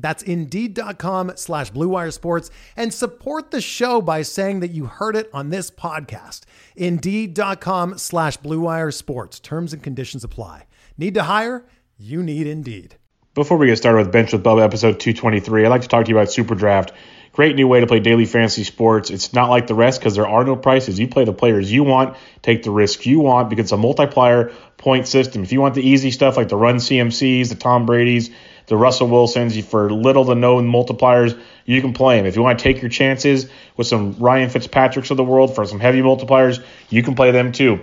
That's Indeed.com slash BlueWire Sports and support the show by saying that you heard it on this podcast. Indeed.com slash BlueWire Sports. Terms and conditions apply. Need to hire? You need Indeed. Before we get started with Bench with Bubba episode 223, I'd like to talk to you about Super Draft. Great new way to play daily fantasy sports. It's not like the rest because there are no prices. You play the players you want, take the risk you want because it's a multiplier point system. If you want the easy stuff like the run CMCs, the Tom Brady's, the Russell Wilsons, for little to no multipliers, you can play them. If you want to take your chances with some Ryan Fitzpatrick's of the world for some heavy multipliers, you can play them too.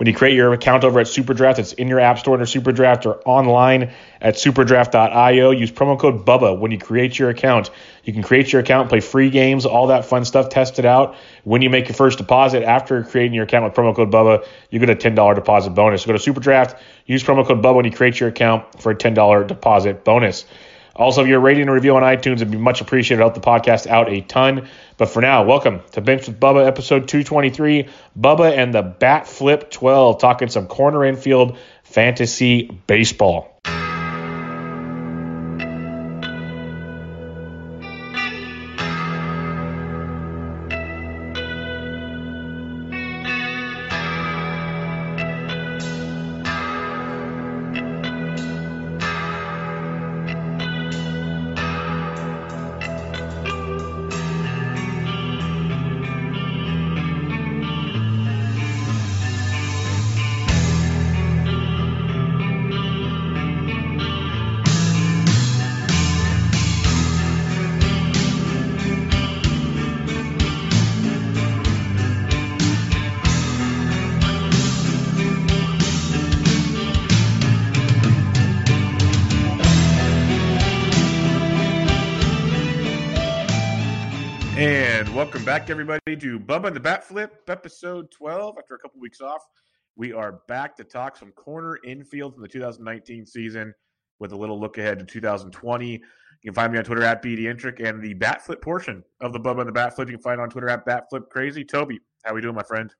When you create your account over at Superdraft, it's in your app store under Superdraft or online at superdraft.io. Use promo code BUBBA when you create your account. You can create your account, play free games, all that fun stuff, test it out. When you make your first deposit after creating your account with promo code BUBBA, you get a $10 deposit bonus. So go to Superdraft, use promo code BUBBA when you create your account for a $10 deposit bonus. Also, if you're rating and review on iTunes, it'd be much appreciated. Help the podcast out a ton. But for now, welcome to Bench with Bubba, episode 223. Bubba and the Bat Flip 12, talking some corner infield fantasy baseball. Back, everybody, to Bubba and the Bat Flip, episode 12. After a couple weeks off, we are back to talk some corner infield from the 2019 season with a little look ahead to 2020. You can find me on Twitter at BDintric and the Bat Flip portion of the Bubba and the Bat Flip. You can find on Twitter at Bat Flip Crazy. Toby, how we doing, my friend?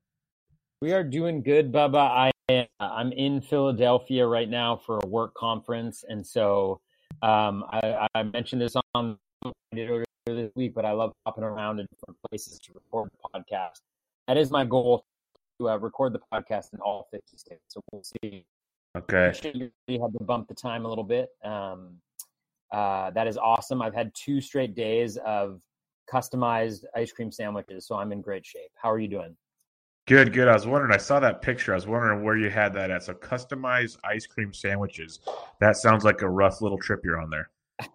We are doing good, Bubba. I I'm in Philadelphia right now for a work conference, and so um, I, I mentioned this on this week, but I love hopping around in different places to record the podcast. That is my goal to uh, record the podcast in all 50 states. So we'll see. Okay. You had to bump the time a little bit. Um, uh, that is awesome. I've had two straight days of customized ice cream sandwiches, so I'm in great shape. How are you doing? Good, good. I was wondering, I saw that picture. I was wondering where you had that at. So, customized ice cream sandwiches. That sounds like a rough little trip you're on there.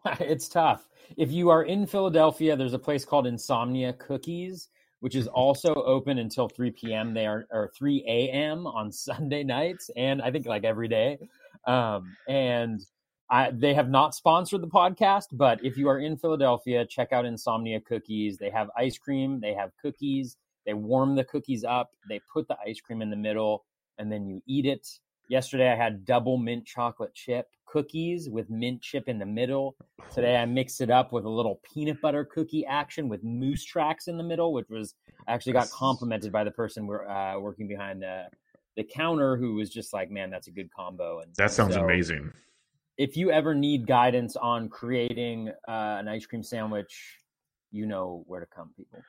it's tough if you are in Philadelphia, there's a place called Insomnia Cookies, which is also open until 3 p.m. They are or 3 a.m. on Sunday nights, and I think like every day. Um, and I, they have not sponsored the podcast, but if you are in Philadelphia, check out Insomnia Cookies. They have ice cream, they have cookies. They warm the cookies up, they put the ice cream in the middle, and then you eat it. Yesterday, I had double mint chocolate chip cookies with mint chip in the middle. Today I mixed it up with a little peanut butter cookie action with moose tracks in the middle, which was actually got complimented by the person we're uh, working behind the the counter who was just like, "Man, that's a good combo." And that sounds so, amazing. If you ever need guidance on creating uh, an ice cream sandwich, you know where to come, people.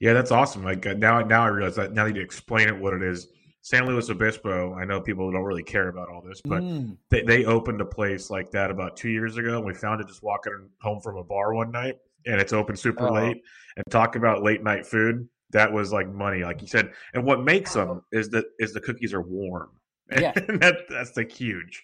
Yeah, that's awesome. Like uh, now, now I realize that now that you explain it, what it is San Luis Obispo, I know people don't really care about all this, but mm. they, they opened a place like that about two years ago. And we found it just walking home from a bar one night, and it's open super oh. late. And talk about late night food. that was like money, like you said. And what makes them is that is the cookies are warm. Yeah, that, that's like huge.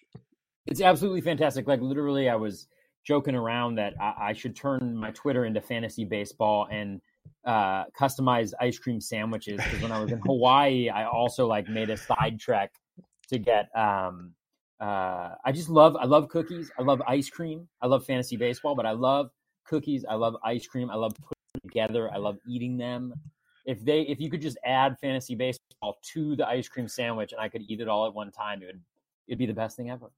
It's absolutely fantastic. Like literally, I was joking around that I, I should turn my Twitter into fantasy baseball and uh, customized ice cream sandwiches. Because when I was in Hawaii, I also like made a side trek to get. Um, uh, I just love. I love cookies. I love ice cream. I love fantasy baseball, but I love cookies. I love ice cream. I love putting them together. I love eating them. If they, if you could just add fantasy baseball to the ice cream sandwich and I could eat it all at one time, it would, it'd be the best thing ever.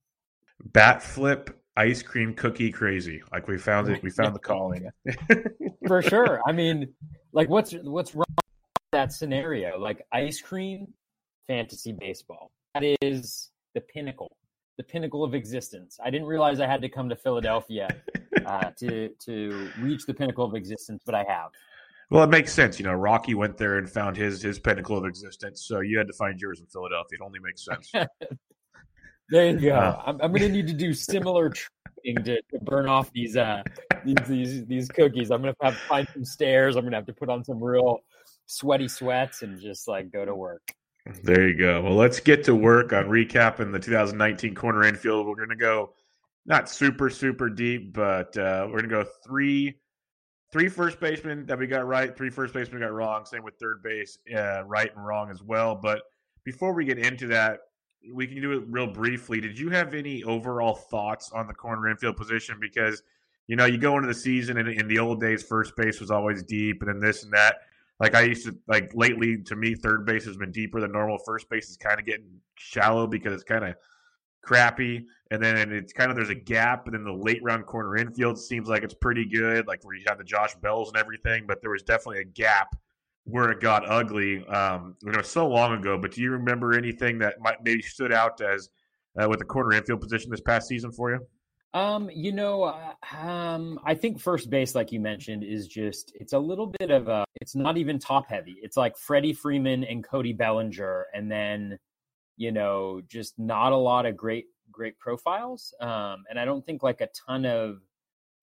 Bat flip ice cream cookie crazy. Like we found it. We found the calling. For sure. I mean, like what's what's wrong with that scenario? Like ice cream, fantasy baseball. That is the pinnacle the pinnacle of existence. I didn't realize I had to come to Philadelphia uh, to to reach the pinnacle of existence, but I have. Well, it makes sense. You know, Rocky went there and found his his pinnacle of existence, so you had to find yours in Philadelphia. It only makes sense. there you go. Uh, I'm, I'm going to need to do similar to, to burn off these uh these these, these cookies. I'm to have to find some stairs. I'm to have to put on some real sweaty sweats and just like go to work. There you go. Well, let's get to work on recapping the 2019 corner infield. We're to go not super super deep, but uh, we're to go three three first basemen that we got right, three first basemen got wrong. Same with third base, uh, right and wrong as well. But before we get into that, we can do it real briefly. Did you have any overall thoughts on the corner infield position? Because you know you go into the season, and in the old days, first base was always deep, and then this and that like I used to like lately to me third base has been deeper than normal. First base is kind of getting shallow because it's kind of crappy. And then it's kind of there's a gap. And then the late round corner infield seems like it's pretty good, like where you have the Josh Bells and everything. But there was definitely a gap where it got ugly. Um, you know, so long ago. But do you remember anything that might maybe stood out as uh, with the corner infield position this past season for you? Um, you know, uh, um, I think first base, like you mentioned, is just it's a little bit of a it's not even top heavy. It's like Freddie Freeman and Cody Bellinger, and then you know, just not a lot of great great profiles. Um, and I don't think like a ton of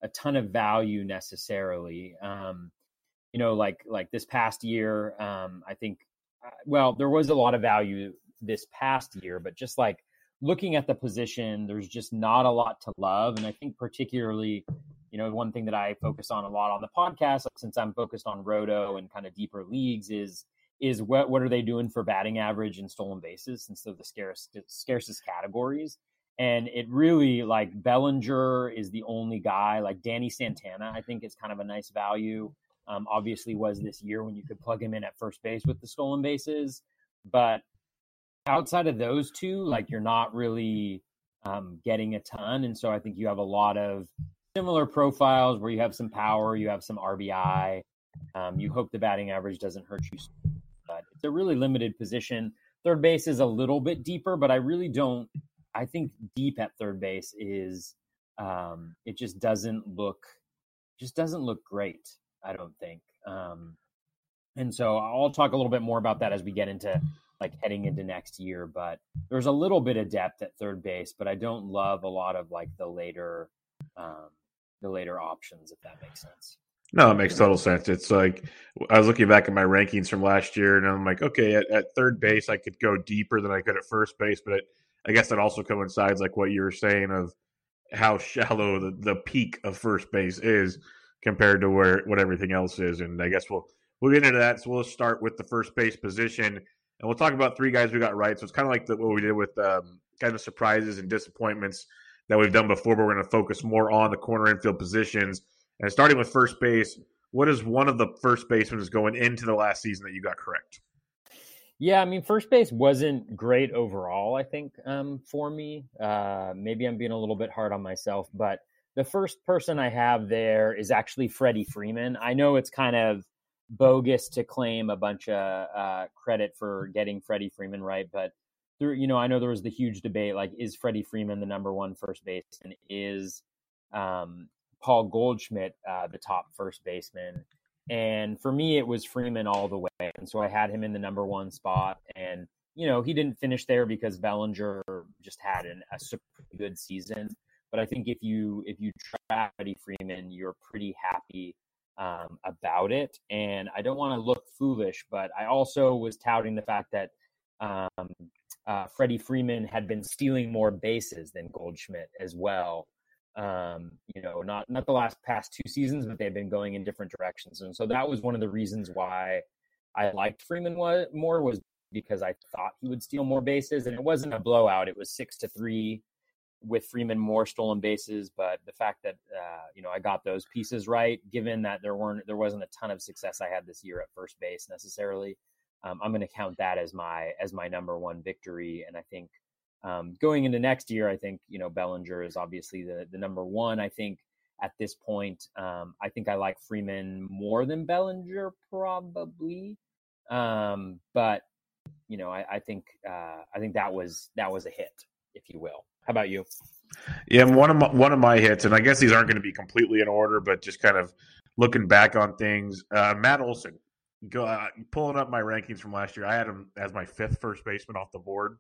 a ton of value necessarily. Um, you know, like like this past year, um, I think uh, well, there was a lot of value this past year, but just like looking at the position, there's just not a lot to love. And I think particularly, you know, one thing that I focus on a lot on the podcast, since I'm focused on roto and kind of deeper leagues, is is what what are they doing for batting average and stolen bases since they're the scarce scarcest categories. And it really like Bellinger is the only guy. Like Danny Santana, I think is kind of a nice value. Um, obviously, was this year when you could plug him in at first base with the stolen bases. But outside of those two, like you're not really um, getting a ton. And so I think you have a lot of similar profiles where you have some power, you have some RBI. Um, you hope the batting average doesn't hurt you. But it's a really limited position. Third base is a little bit deeper, but I really don't. I think deep at third base is um, it just doesn't look just doesn't look great. I don't think. Um, and so I'll talk a little bit more about that as we get into like heading into next year. But there's a little bit of depth at third base, but I don't love a lot of like the later um, the later options, if that makes sense. No, it makes total sense. It's like I was looking back at my rankings from last year, and I'm like, okay, at, at third base, I could go deeper than I could at first base, but it, I guess that also coincides, like what you were saying, of how shallow the, the peak of first base is compared to where what everything else is. And I guess we'll we'll get into that. So we'll start with the first base position and we'll talk about three guys we got right. So it's kind of like the, what we did with um, kind of surprises and disappointments that we've done before, but we're going to focus more on the corner infield positions. And starting with first base, what is one of the first basemen going into the last season that you got correct? Yeah, I mean, first base wasn't great overall, I think, um, for me. Uh, maybe I'm being a little bit hard on myself, but the first person I have there is actually Freddie Freeman. I know it's kind of bogus to claim a bunch of uh, credit for getting Freddie Freeman right, but you know I know there was the huge debate like is Freddie Freeman the number one first baseman? Is um, Paul Goldschmidt uh, the top first baseman? And for me, it was Freeman all the way, and so I had him in the number one spot. And you know he didn't finish there because Bellinger just had an, a super good season. But I think if you if you track Freddie Freeman, you're pretty happy um, about it. And I don't want to look foolish, but I also was touting the fact that um, uh, Freddie Freeman had been stealing more bases than Goldschmidt as well. Um, you know, not not the last past two seasons, but they've been going in different directions, and so that was one of the reasons why I liked Freeman more was because I thought he would steal more bases, and it wasn't a blowout; it was six to three with Freeman more stolen bases, but the fact that uh, you know I got those pieces right, given that there weren't there wasn't a ton of success I had this year at first base necessarily, um, I'm going to count that as my as my number one victory. And I think um, going into next year, I think you know Bellinger is obviously the the number one. I think at this point, um, I think I like Freeman more than Bellinger probably, um, but you know I, I think uh, I think that was that was a hit, if you will. How about you? Yeah, one of my, one of my hits, and I guess these aren't going to be completely in order, but just kind of looking back on things. Uh, Matt Olson, go, uh, pulling up my rankings from last year, I had him as my fifth first baseman off the board.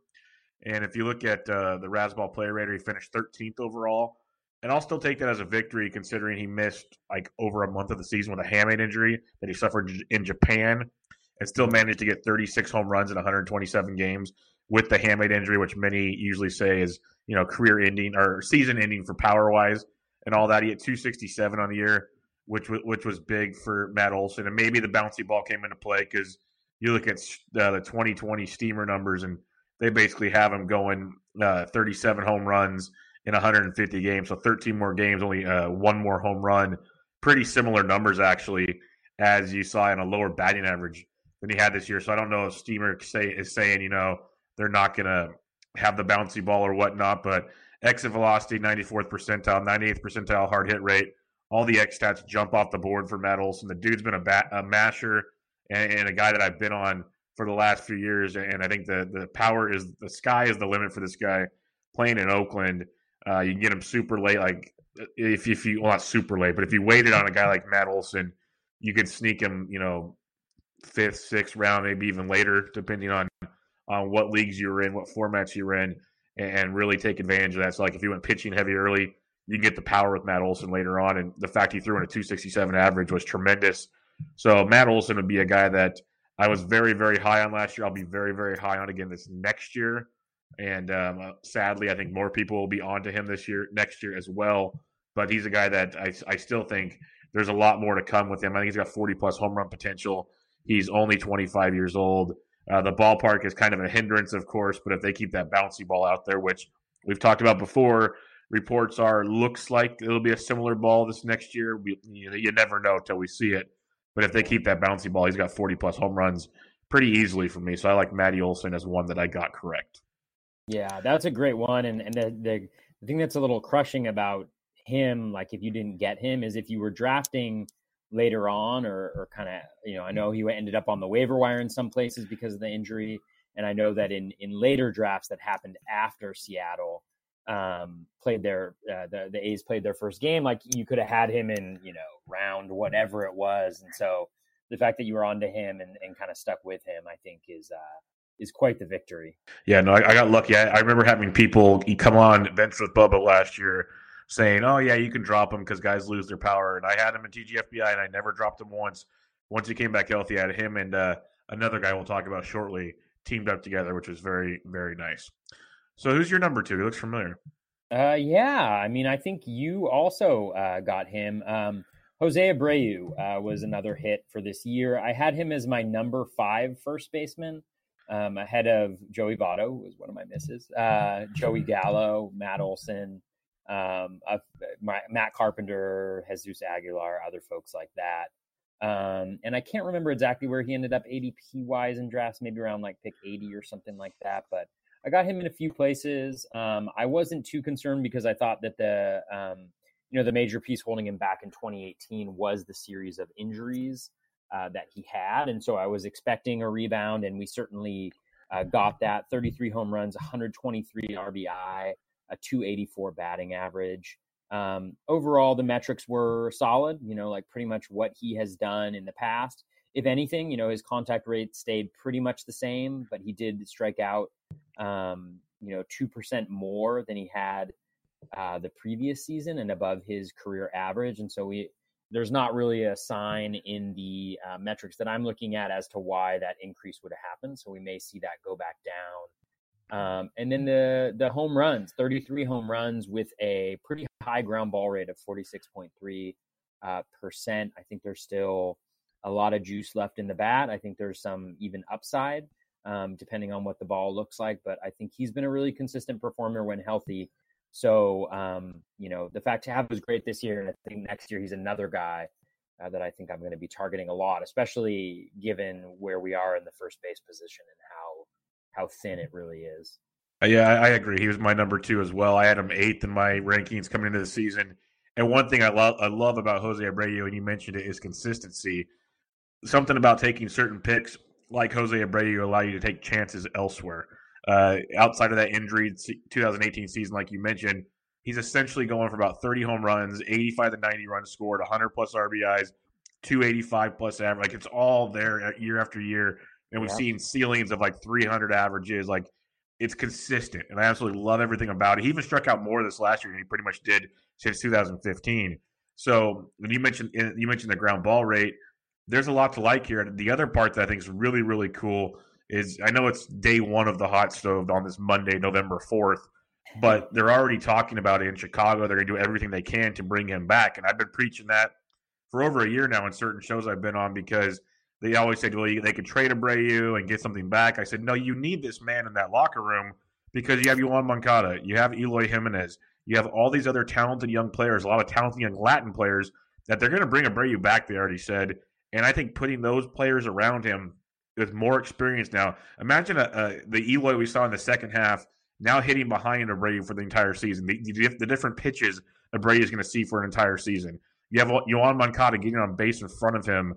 And if you look at uh, the Razzball Player Rater, he finished 13th overall. And I'll still take that as a victory, considering he missed like over a month of the season with a hamate injury that he suffered in Japan, and still managed to get 36 home runs in 127 games with the hamate injury, which many usually say is you know career ending or season ending for power wise and all that. He had 267 on the year, which was which was big for Matt Olson, and maybe the bouncy ball came into play because you look at uh, the 2020 Steamer numbers, and they basically have him going uh, 37 home runs in 150 games, so 13 more games, only uh, one more home run. Pretty similar numbers actually, as you saw in a lower batting average than he had this year. So I don't know if Steamer say is saying you know they're not going to have the bouncy ball or whatnot, but exit velocity, 94th percentile, 98th percentile hard hit rate, all the X stats jump off the board for Matt Olson. The dude's been a, bat, a masher and, and, a guy that I've been on for the last few years, and I think the the power is the sky is the limit for this guy playing in Oakland. Uh, you can get him super late, like if if you well not super late, but if you waited on a guy like Matt Olson, you could sneak him, you know, fifth, sixth round, maybe even later, depending on on what leagues you're in, what formats you're in, and really take advantage of that. So, like if you went pitching heavy early, you can get the power with Matt Olson later on. And the fact he threw in a 267 average was tremendous. So, Matt Olson would be a guy that I was very, very high on last year. I'll be very, very high on again this next year. And um, uh, sadly, I think more people will be on to him this year, next year as well. But he's a guy that I, I still think there's a lot more to come with him. I think he's got 40 plus home run potential. He's only 25 years old. Uh, the ballpark is kind of a hindrance, of course, but if they keep that bouncy ball out there, which we've talked about before, reports are looks like it'll be a similar ball this next year. We, you, you never know until we see it. But if they keep that bouncy ball, he's got 40 plus home runs pretty easily for me. So I like Matty Olson as one that I got correct. Yeah, that's a great one. And and the, the, the thing that's a little crushing about him, like if you didn't get him, is if you were drafting – later on or, or kind of you know i know he ended up on the waiver wire in some places because of the injury and i know that in in later drafts that happened after seattle um, played their uh, the, the a's played their first game like you could have had him in you know round whatever it was and so the fact that you were onto him and, and kind of stuck with him i think is uh is quite the victory. Yeah, no, I, I got lucky. I, I, remember having people come on bench with Bubba last year saying, "Oh yeah, you can drop him because guys lose their power." And I had him in TGFBI, and I never dropped him once. Once he came back healthy, I had him and uh, another guy we'll talk about shortly teamed up together, which was very very nice. So who's your number two? He looks familiar. Uh, yeah, I mean, I think you also uh, got him. Um, Jose Abreu uh, was another hit for this year. I had him as my number five first baseman, um, ahead of Joey Votto, was one of my misses. Uh, Joey Gallo, Matt Olson, um, my, Matt Carpenter, Jesus Aguilar, other folks like that. Um, and I can't remember exactly where he ended up ADP wise in drafts, maybe around like pick 80 or something like that. But I got him in a few places. Um, I wasn't too concerned because I thought that the, um, you know, the major piece holding him back in 2018 was the series of injuries uh, that he had. And so I was expecting a rebound, and we certainly uh, got that 33 home runs, 123 RBI a 284 batting average. Um, overall, the metrics were solid, you know, like pretty much what he has done in the past. If anything, you know, his contact rate stayed pretty much the same, but he did strike out, um, you know, 2% more than he had uh, the previous season and above his career average. And so we, there's not really a sign in the uh, metrics that I'm looking at as to why that increase would have happened. So we may see that go back down. Um, and then the the home runs, 33 home runs with a pretty high ground ball rate of 46.3 uh, percent. I think there's still a lot of juice left in the bat. I think there's some even upside um, depending on what the ball looks like. But I think he's been a really consistent performer when healthy. So, um, you know, the fact to have was great this year. And I think next year he's another guy uh, that I think I'm going to be targeting a lot, especially given where we are in the first base position and how, how thin it really is. Uh, yeah, I, agree. He was my number two as well. I had him eighth in my rankings coming into the season. And one thing I love I love about Jose Abreu, and you mentioned it, is consistency. Something about taking certain picks like Jose Abreu allow you to take chances elsewhere. Uh, outside of that injury 2018 season, like you mentioned, he's essentially going for about 30 home runs, 85 to 90 runs scored, 100 plus RBIs, 285 plus average. Like it's all there year after year. And we've yeah. seen ceilings of like 300 averages. Like it's consistent. And I absolutely love everything about it. He even struck out more this last year than he pretty much did since 2015. So when you mentioned you mentioned the ground ball rate, there's a lot to like here. The other part that I think is really, really cool is I know it's day one of the hot stove on this Monday, November 4th, but they're already talking about it in Chicago. They're going to do everything they can to bring him back. And I've been preaching that for over a year now in certain shows I've been on because they always said, well, they could trade Abreu and get something back. I said, no, you need this man in that locker room because you have Yoan Moncada, you have Eloy Jimenez, you have all these other talented young players, a lot of talented young Latin players that they're going to bring Abreu back, they already said. And I think putting those players around him with more experience now. Imagine a, a, the Eloy we saw in the second half now hitting behind Abreu for the entire season. The, the, the different pitches Abreu is going to see for an entire season. You have Yoan Moncada getting on base in front of him.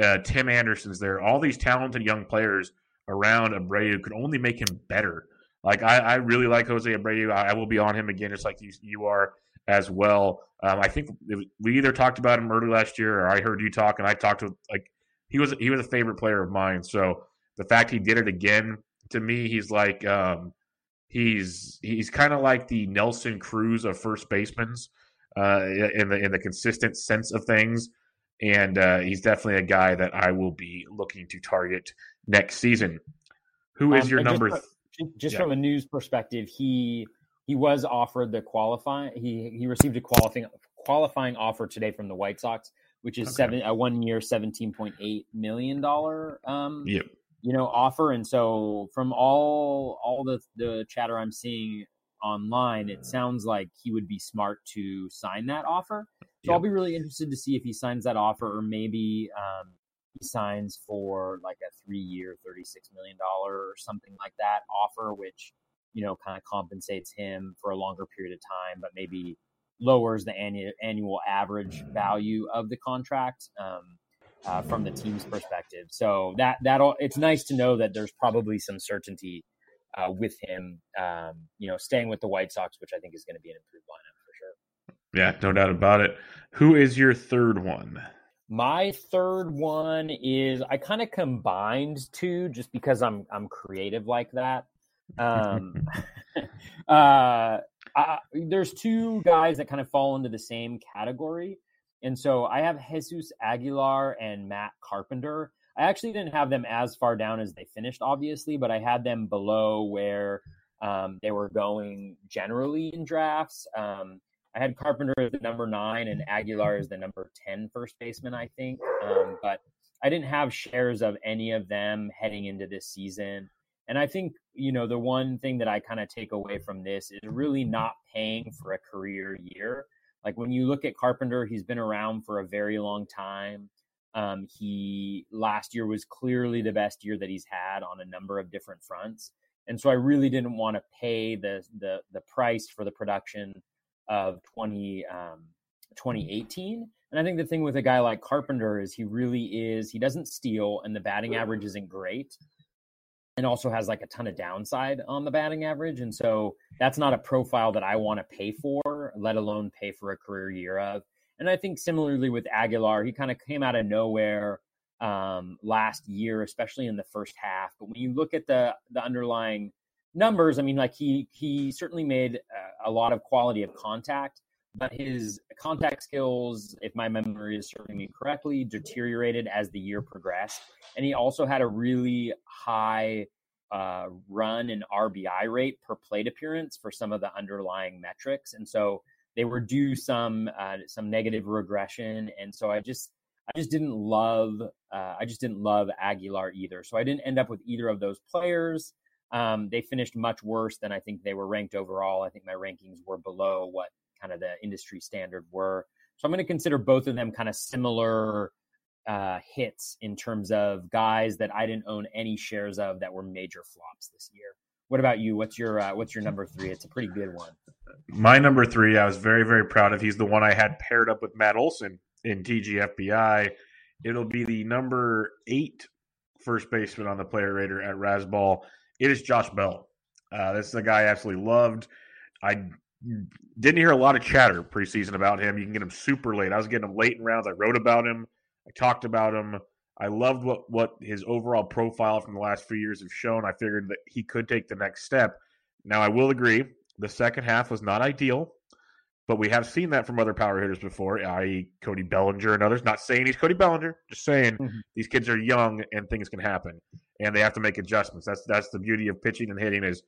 Uh, Tim Anderson's there. All these talented young players around Abreu could only make him better. Like I, I really like Jose Abreu. I, I, will be on him again, just like you, you are as well. Um, I think we either talked about him early last year, or I heard you talk, and I talked to like he was he was a favorite player of mine. So the fact he did it again to me, he's like um, he's he's kind of like the Nelson Cruz of first basemen uh, in the in the consistent sense of things, and uh, he's definitely a guy that I will be looking to target next season. Who is um, your number? Just, just yeah. from a news perspective, he he was offered the qualifying. He he received a qualifying qualifying offer today from the White Sox, which is okay. seven a one year seventeen point eight million dollar um yep. you know offer. And so from all all the the chatter I'm seeing online, it sounds like he would be smart to sign that offer. So yep. I'll be really interested to see if he signs that offer or maybe um, he signs for like a three year, $36 million or something like that offer, which you know, kind of compensates him for a longer period of time, but maybe lowers the annual annual average value of the contract um, uh, from the team's perspective. So that that'll it's nice to know that there's probably some certainty uh, with him, um, you know, staying with the White Sox, which I think is going to be an improved lineup. Yeah, no doubt about it. Who is your third one? My third one is I kind of combined two just because I'm I'm creative like that. Um, uh, I, there's two guys that kind of fall into the same category. And so I have Jesus Aguilar and Matt Carpenter. I actually didn't have them as far down as they finished, obviously, but I had them below where um, they were going generally in drafts. Um, I had Carpenter as the number nine and Aguilar as the number 10 first baseman, I think. Um, but I didn't have shares of any of them heading into this season. And I think, you know, the one thing that I kind of take away from this is really not paying for a career year. Like when you look at Carpenter, he's been around for a very long time. Um, he last year was clearly the best year that he's had on a number of different fronts. And so I really didn't want to pay the the the price for the production of 20 um, 2018. And I think the thing with a guy like Carpenter is he really is he doesn't steal and the batting average isn't great and also has like a ton of downside on the batting average. And so that's not a profile that I want to pay for, let alone pay for a career year of. And I think similarly with Aguilar, he kind of came out of nowhere um, last year, especially in the first half. But when you look at the the underlying numbers, I mean, like he he certainly made a, a lot of quality of contact, but his contact skills, if my memory is serving me correctly, deteriorated as the year progressed. And he also had a really high uh, run and RBI rate per plate appearance for some of the underlying metrics. And so they were due some uh, some negative regression. And so I just I just didn't love uh, I just didn't love Aguilar either. So I didn't end up with either of those players. Um, they finished much worse than I think they were ranked overall. I think my rankings were below what kind of the industry standard were. So I'm going to consider both of them kind of similar uh, hits in terms of guys that I didn't own any shares of that were major flops this year. What about you? What's your uh, what's your number three? It's a pretty good one. My number three, I was very very proud of. He's the one I had paired up with Matt Olson in TGFBI. It'll be the number eight first baseman on the player rater at Razzball. It is Josh Bell. Uh, this is a guy I absolutely loved. I didn't hear a lot of chatter preseason about him. You can get him super late. I was getting him late in rounds. I wrote about him. I talked about him. I loved what what his overall profile from the last few years have shown. I figured that he could take the next step. Now I will agree, the second half was not ideal, but we have seen that from other power hitters before, i.e., Cody Bellinger and others. Not saying he's Cody Bellinger, just saying mm-hmm. these kids are young and things can happen, and they have to make adjustments. That's that's the beauty of pitching and hitting is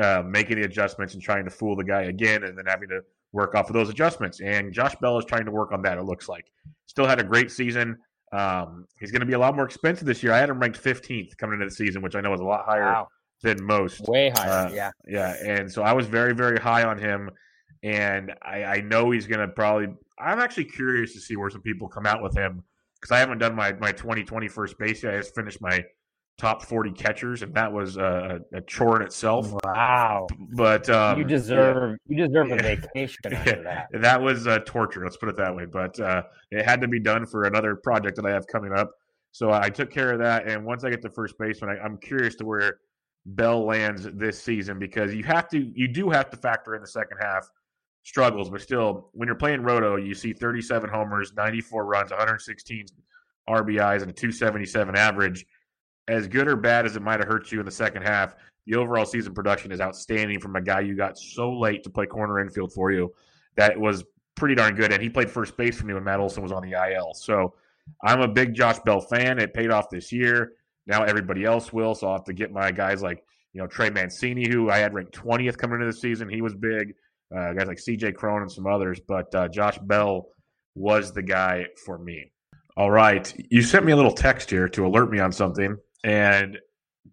uh, making the adjustments and trying to fool the guy again, and then having to work off of those adjustments. And Josh Bell is trying to work on that. It looks like still had a great season. Um, he's going to be a lot more expensive this year. I had him ranked 15th coming into the season, which I know is a lot higher wow. than most. Way higher, uh, yeah, yeah. And so I was very, very high on him, and I, I know he's going to probably. I'm actually curious to see where some people come out with him because I haven't done my my 2020 first base yet. I just finished my top 40 catchers, and that was a, a chore in itself. Wow! But um, you deserve yeah. you deserve a vacation after that. that was uh, torture. Let's put it that way. But uh, it had to be done for another project that I have coming up. So I took care of that, and once I get to first baseman, I, I'm curious to where Bell lands this season because you have to you do have to factor in the second half struggles, but still, when you're playing Roto, you see 37 homers, 94 runs, 116 RBIs, and a 277 average as good or bad as it might have hurt you in the second half, the overall season production is outstanding from a guy you got so late to play corner infield for you that was pretty darn good. And he played first base for me when Matt Olson was on the IL. So I'm a big Josh Bell fan. It paid off this year. Now everybody else will. So I'll have to get my guys like, you know, Trey Mancini, who I had ranked 20th coming into the season. He was big. Uh, guys like CJ Cron and some others. But uh, Josh Bell was the guy for me. All right. You sent me a little text here to alert me on something. And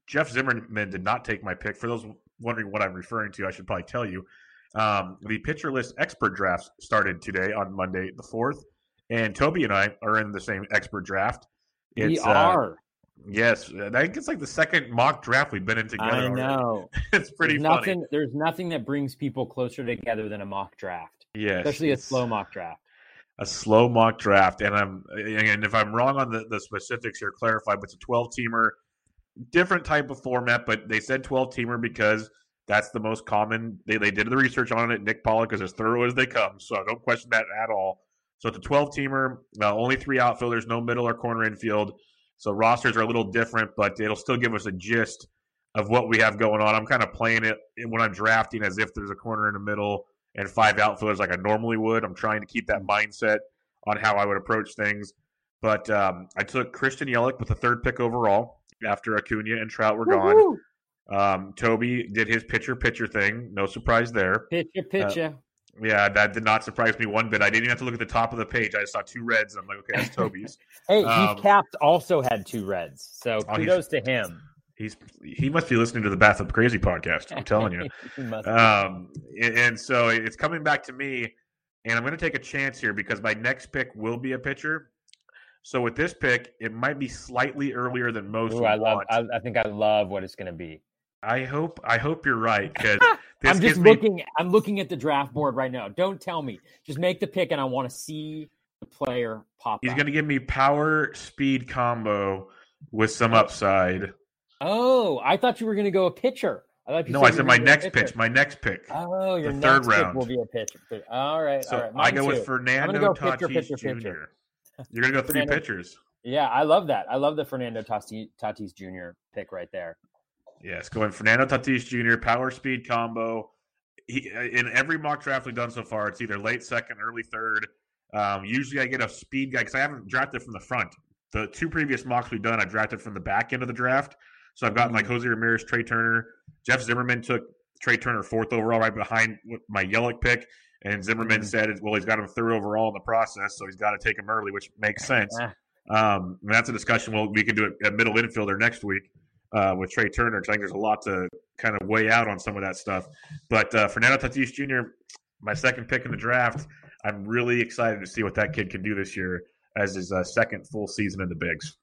Jeff Zimmerman did not take my pick. For those wondering what I'm referring to, I should probably tell you. Um, the pitcher list expert drafts started today on Monday the 4th. And Toby and I are in the same expert draft. It's, we uh, are. Uh, yes, I think it's like the second mock draft we've been in together. I know. it's pretty there's funny. Nothing, there's nothing that brings people closer together than a mock draft. Yeah, especially a slow mock draft. A slow mock draft, and I'm and if I'm wrong on the, the specifics here, clarify. But it's a 12 teamer different type of format, but they said 12 teamer because that's the most common. They, they did the research on it. Nick Pollack is as thorough as they come, so I don't question that at all. So it's a 12 teamer, uh, only three outfielders, no middle or corner infield. So rosters are a little different, but it'll still give us a gist of what we have going on. I'm kind of playing it when I'm drafting as if there's a corner in the middle and five outfielders like I normally would. I'm trying to keep that mindset on how I would approach things. But um, I took Christian Yelich with the third pick overall after Acuna and Trout were Woo-hoo! gone. Um, Toby did his pitcher pitcher thing. No surprise there. Pitcher pitcher. Uh, yeah, that did not surprise me one bit. I didn't even have to look at the top of the page. I just saw two reds, and I'm like, okay, that's Toby's. hey, um, Capped also had two reds, so oh, kudos to him. He's he must be listening to the Bat Flip Crazy podcast. I'm telling you. um, and so it's coming back to me, and I'm going to take a chance here because my next pick will be a pitcher, so with this pick, it might be slightly earlier than most. Ooh, I love. I, I, think I love what it's going to be. I hope. I hope you're right because I'm just looking. Me... I'm looking at the draft board right now. Don't tell me. Just make the pick, and I want to see the player pop. He's going to give me power speed combo with some oh. upside. Oh, I thought you were going to go a pitcher. I thought you no, I said my next pitch. My next pick. Oh, your third round will be a pitcher. All right, so all right. Mine I go too. with Fernando go Tatis pitcher, pitcher, Jr. Pitcher. You're gonna go three Fernando, pitchers. Yeah, I love that. I love the Fernando Tatis, Tatis Jr. pick right there. Yes, going Fernando Tatis Jr. Power speed combo. he, in every mock draft we've done so far, it's either late second, early third. Um, usually, I get a speed guy because I haven't drafted from the front. The two previous mocks we've done, I drafted from the back end of the draft. So I've gotten like mm-hmm. Jose Ramirez, Trea Turner, Jeff Zimmerman took Trea Turner fourth overall, right behind my Yelich pick. And Zimmerman mm-hmm. said, well, he's got him third overall in the process, so he's got to take him early, which makes sense. Um, that's a discussion well, we can do it at middle infielder next week uh, with Trea Turner. I think there's a lot to kind of weigh out on some of that stuff. But uh, Fernando Tatis Jr., my second pick in the draft, I'm really excited to see what that kid can do this year as his uh, second full season in the bigs.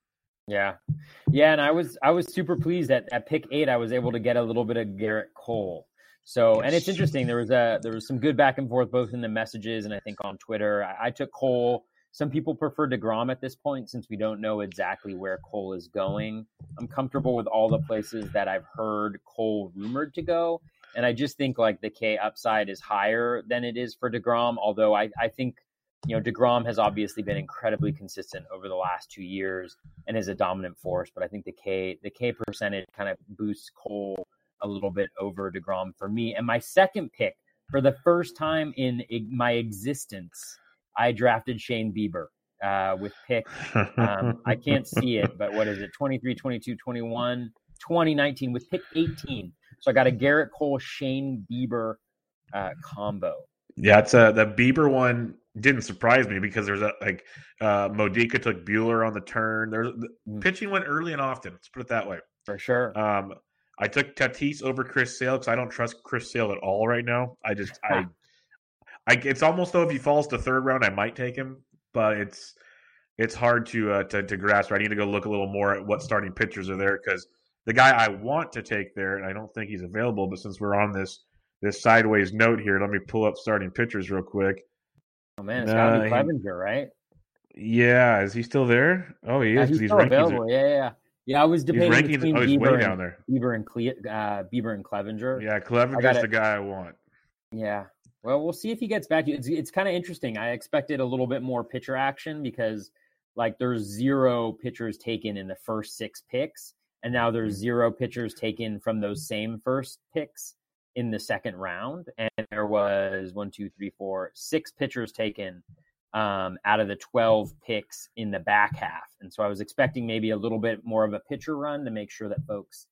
Yeah, yeah, and I was I was super pleased that at pick eight I was able to get a little bit of Gerrit Cole. So, and it's interesting. There was a there was some good back and forth both in the messages and I think on Twitter. I, I took Cole. Some people prefer Degrom at this point since we don't know exactly where Cole is going. I'm comfortable with all the places that I've heard Cole rumored to go, and I just think like the K upside is higher than it is for Degrom. Although I I think you know Degrom has obviously been incredibly consistent over the last two years and is a dominant force, but I think the K the K percentage kind of boosts Cole a little bit over Degrom for me. And my second pick for the first time in my existence, I drafted Shane Bieber uh, with pick. Um, I can't see it, but what is it? 23, 22, 21, 2019 with pick 18. So I got a Gerrit Cole Shane Bieber uh, combo. Yeah, it's a the Bieber one didn't surprise me because there's a like uh Modica took Buehler on the turn. There's the mm. pitching went early and often. Let's put it that way. For sure. Um, I took Tatis over Chris Sale because I don't trust Chris Sale at all right now. I just I, I it's almost though if he falls to third round, I might take him, but it's it's hard to uh, to, to grasp. I need to go look a little more at what starting pitchers are there because the guy I want to take there, and I don't think he's available. But since we're on this this sideways note here, let me pull up starting pitchers real quick. Oh man, it's gotta uh, be Clevinger, right? Yeah, is he still there? Oh, he is. Yeah, he's, he's still available. Are, yeah, yeah. Yeah, I was debating rankings, between oh, Bieber, and, down there. Bieber and Cle- uh, Bieber and Clevinger. Yeah, Clevinger's the guy I want. Yeah. Well, we'll see if he gets back. It's it's kind of interesting. I expected a little bit more pitcher action because like there's zero pitchers taken in the first six picks, and now there's mm-hmm. zero pitchers taken from those same first picks in the second round. And there was one, two, three, four, six pitchers taken um, out of the 12 picks in the back half. And so I was expecting maybe a little bit more of a pitcher run to make sure that folks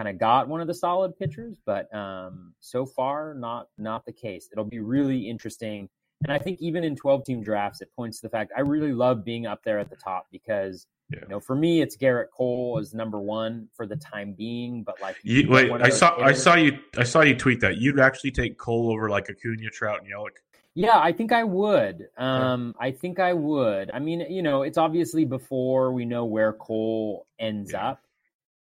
kind of got one of the solid pitchers, but um, so far not not the case. It'll be really interesting. And I think even in 12 team drafts, it points to the fact I really love being up there at the top because yeah. you know for me it's Gerrit Cole is number one for the time being. But like, you, wait, I saw hitters. I saw you I saw you tweet that you'd actually take Cole over like Acuna, Trout, and Yelich. Yeah, I think I would. Um, I think I would. I mean, you know, it's obviously before we know where Cole ends yeah. up.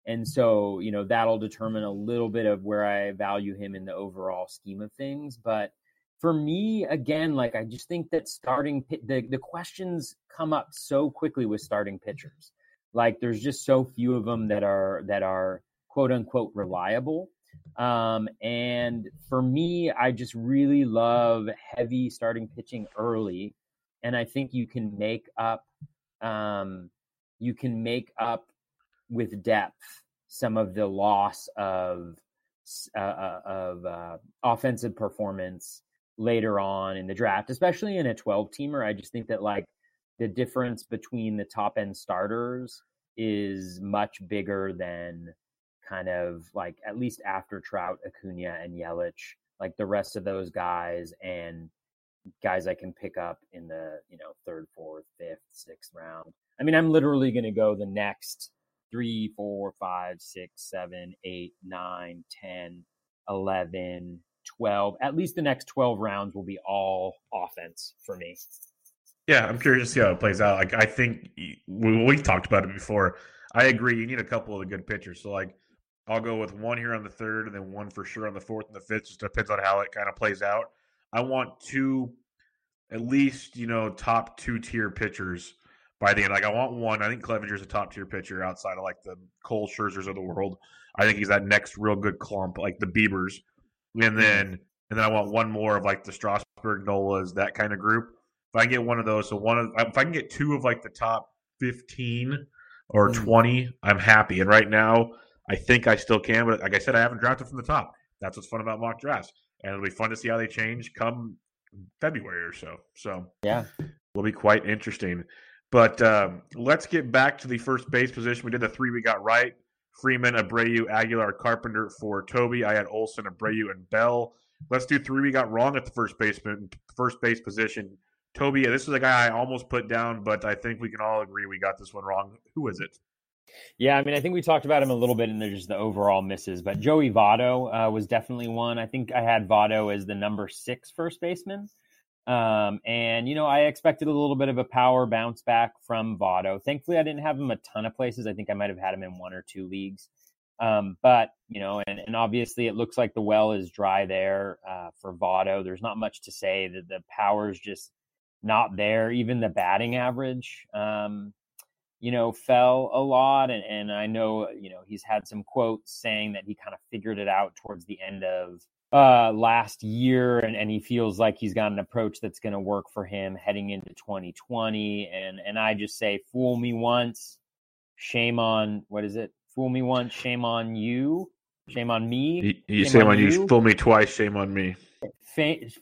And so, you know, that'll determine a little bit of where I value him in the overall scheme of things. But for me, again, like I just think that starting the, the questions come up so quickly with starting pitchers. Like there's just so few of them that are that are quote unquote reliable. Um, and for me, I just really love heavy starting pitching early. And I think you can make up, um, you can make up with depth some of the loss of, uh, uh, of uh, offensive performance later on in the draft, especially in a 12 teamer. I just think that like the difference between the top end starters is much bigger than kind of like at least after Trout, Acuna, and Yelich, like the rest of those guys and guys I can pick up in the you know third, fourth, fifth, sixth round. I mean, I'm literally going to go the next three, four, five, six, seven, eight, nine, ten, eleven, twelve. At least the next 12 rounds will be all offense for me. Yeah, I'm curious to see how it plays out. Like, I think we, we've talked about it before. I agree. You need a couple of the good pitchers. So, like, I'll go with one here on the third and then one for sure on the fourth and the fifth. Just depends on how it kind of plays out. I want two, at least, you know, top two tier pitchers by the end. Like, I want one. I think Clevinger's a top tier pitcher outside of like the Cole Scherzers of the world. I think he's that next real good clump, like the Biebers. And mm-hmm. then, and then I want one more of like the Strasburg Nolas, that kind of group. If I get one of those, so one of, if I can get two of like the top 15 or mm. 20, I'm happy. And right now, I think I still can, but like I said, I haven't drafted from the top. That's what's fun about mock drafts, and it'll be fun to see how they change come February or so. So yeah, will be quite interesting. But um, let's get back to the first base position. We did the three we got right. Freeman, Abreu, Aguilar, Carpenter for Toby. I had Olson, Abreu, and Bell. Let's do three we got wrong at the first baseman, first base position. Toby, this is a guy I almost put down, but I think we can all agree we got this one wrong. Who is it? Yeah, I mean, I think we talked about him a little bit in just the overall misses, but Joey Votto uh, was definitely one. I think I had Votto as the number six first baseman. Um, and, you know, I expected a little bit of a power bounce back from Votto. Thankfully, I didn't have him a ton of places. I think I might have had him in one or two leagues. Um, but, you know, and, and obviously it looks like the well is dry there uh, for Votto. There's not much to say that the power's just not there. Even the batting average, um, you know, fell a lot. And, and I know, you know, he's had some quotes saying that he kind of figured it out towards the end of uh, last year, and, and he feels like he's got an approach that's going to work for him heading into 2020. And and I just say, fool me once, shame on what is it? Fool me once, shame on you, shame on me. You, you shame, on, on you. Fool me twice, shame on me.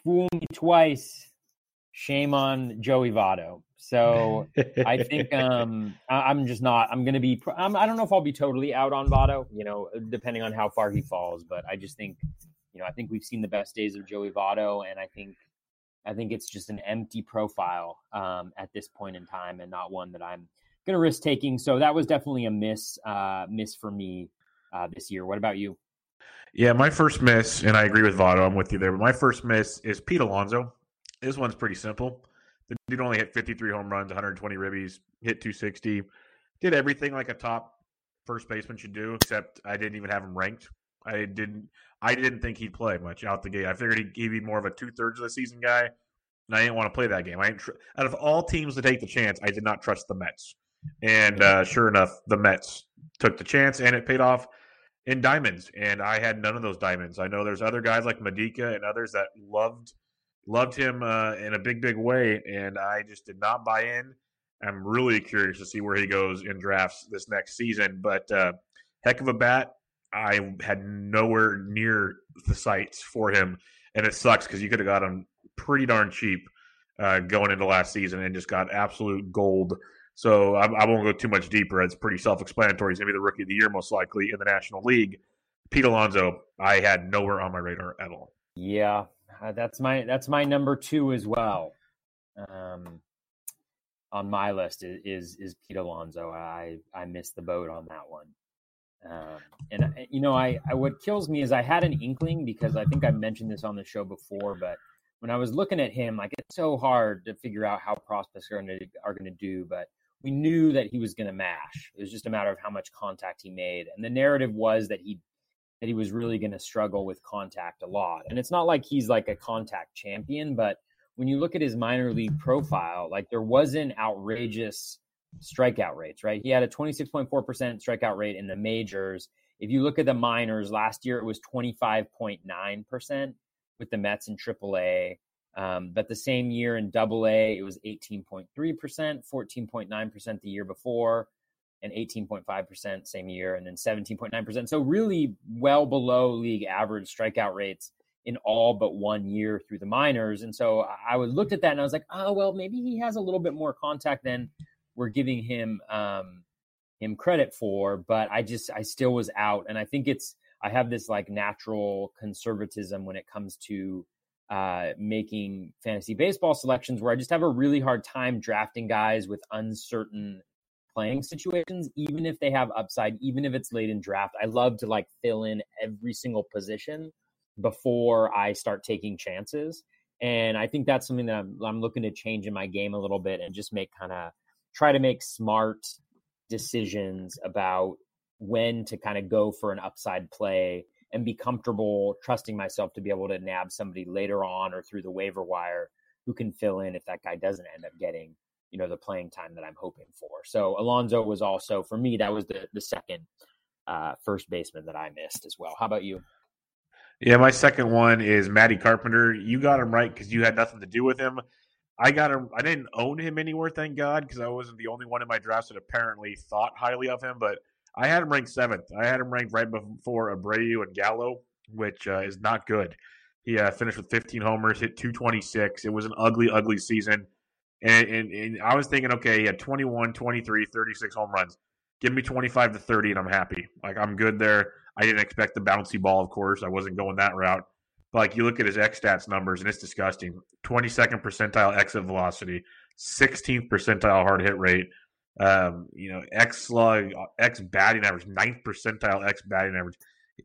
fool me twice, shame on Joey Votto. So I think um, I, am just not. I'm going to be. I'm, I don't know if I'll be totally out on Votto. You know, depending on how far he falls. But I just think you know, I think we've seen the best days of Joey Votto, and I think I think it's just an empty profile um, at this point in time, and not one that I'm going to risk taking. So that was definitely a miss uh, miss for me uh, this year. What about you? Yeah, my first miss, and I agree with Votto. I'm with you there. But my first miss is Pete Alonso. This one's pretty simple. The dude only hit 53 home runs, 120 ribbies, hit 260, did everything like a top first baseman should do, except I didn't even have him ranked. I didn't. I didn't think he'd play much out the gate. I figured he'd, he'd be more of a two thirds of the season guy, and I didn't want to play that game. I tr- out of all teams to take the chance, I did not trust the Mets, and uh, sure enough, the Mets took the chance, and it paid off in diamonds. And I had none of those diamonds. I know there's other guys like Medica and others that loved loved him uh, in a big, big way, and I just did not buy in. I'm really curious to see where he goes in drafts this next season, but uh, heck of a bat I had nowhere near the sights for him, and it sucks because you could have got him pretty darn cheap uh, going into last season and just got absolute gold. So I, I won't go too much deeper. It's pretty self-explanatory. He's going to be the rookie of the year most likely in the National League. Pete Alonso, I had nowhere on my radar at all. Yeah, uh, that's my that's my number two as well. Um, on my list is, is is Pete Alonso. I I missed the boat on that one. Um, and uh, you know, I, I what kills me is I had an inkling because I think I mentioned this on the show before, but when I was looking at him, like it's so hard to figure out how prospects are going to are going to do, but we knew that he was going to mash. It was just a matter of how much contact he made, and the narrative was that he that he was really going to struggle with contact a lot. And it's not like he's like a contact champion, but when you look at his minor league profile, like there wasn't outrageous strikeout rates, right? He had a 26.4% strikeout rate in the majors. If you look at the minors, last year it was 25.9% with the Mets in AAA. Um, but the same year in Double A, it was 18.3%, 14.9% the year before, and 18.5% same year, and then 17.9%. So really well below league average strikeout rates in all but one year through the minors. And so I looked at that and I was like, oh well, maybe he has a little bit more contact than we're giving him um, him credit for, but I just I still was out, and I think it's I have this like natural conservatism when it comes to uh, making fantasy baseball selections, where I just have a really hard time drafting guys with uncertain playing situations, even if they have upside, even if it's late in draft. I love to like fill in every single position before I start taking chances. And I think that's something that I'm, I'm looking to change in my game a little bit and just make kind of try to make smart decisions about when to kind of go for an upside play and be comfortable trusting myself to be able to nab somebody later on or through the waiver wire who can fill in if that guy doesn't end up getting you know the playing time that I'm hoping for. So Alonso was also for me that was the the second uh, first baseman that I missed as well. How about you? Yeah, my second one is Matty Carpenter. You got him right because you had nothing to do with him. I got him. I didn't own him anywhere, thank God, because I wasn't the only one in my drafts that apparently thought highly of him. But I had him ranked seventh. I had him ranked right before Abreu and Gallo. which uh, is not good. He uh, finished with 15 homers, hit 226. It was an ugly, ugly season. And, and, and, I was thinking, okay, he had 21, 23, 36 home runs. Give me 25 to 30, and I'm happy. Like, I'm good there. I didn't expect the bouncy ball, of course. I wasn't going that route. Like, you look at his X stats numbers, and it's disgusting 22nd percentile exit velocity, 16th percentile hard hit rate, um, you know, X slug, X batting average, ninth percentile X batting average.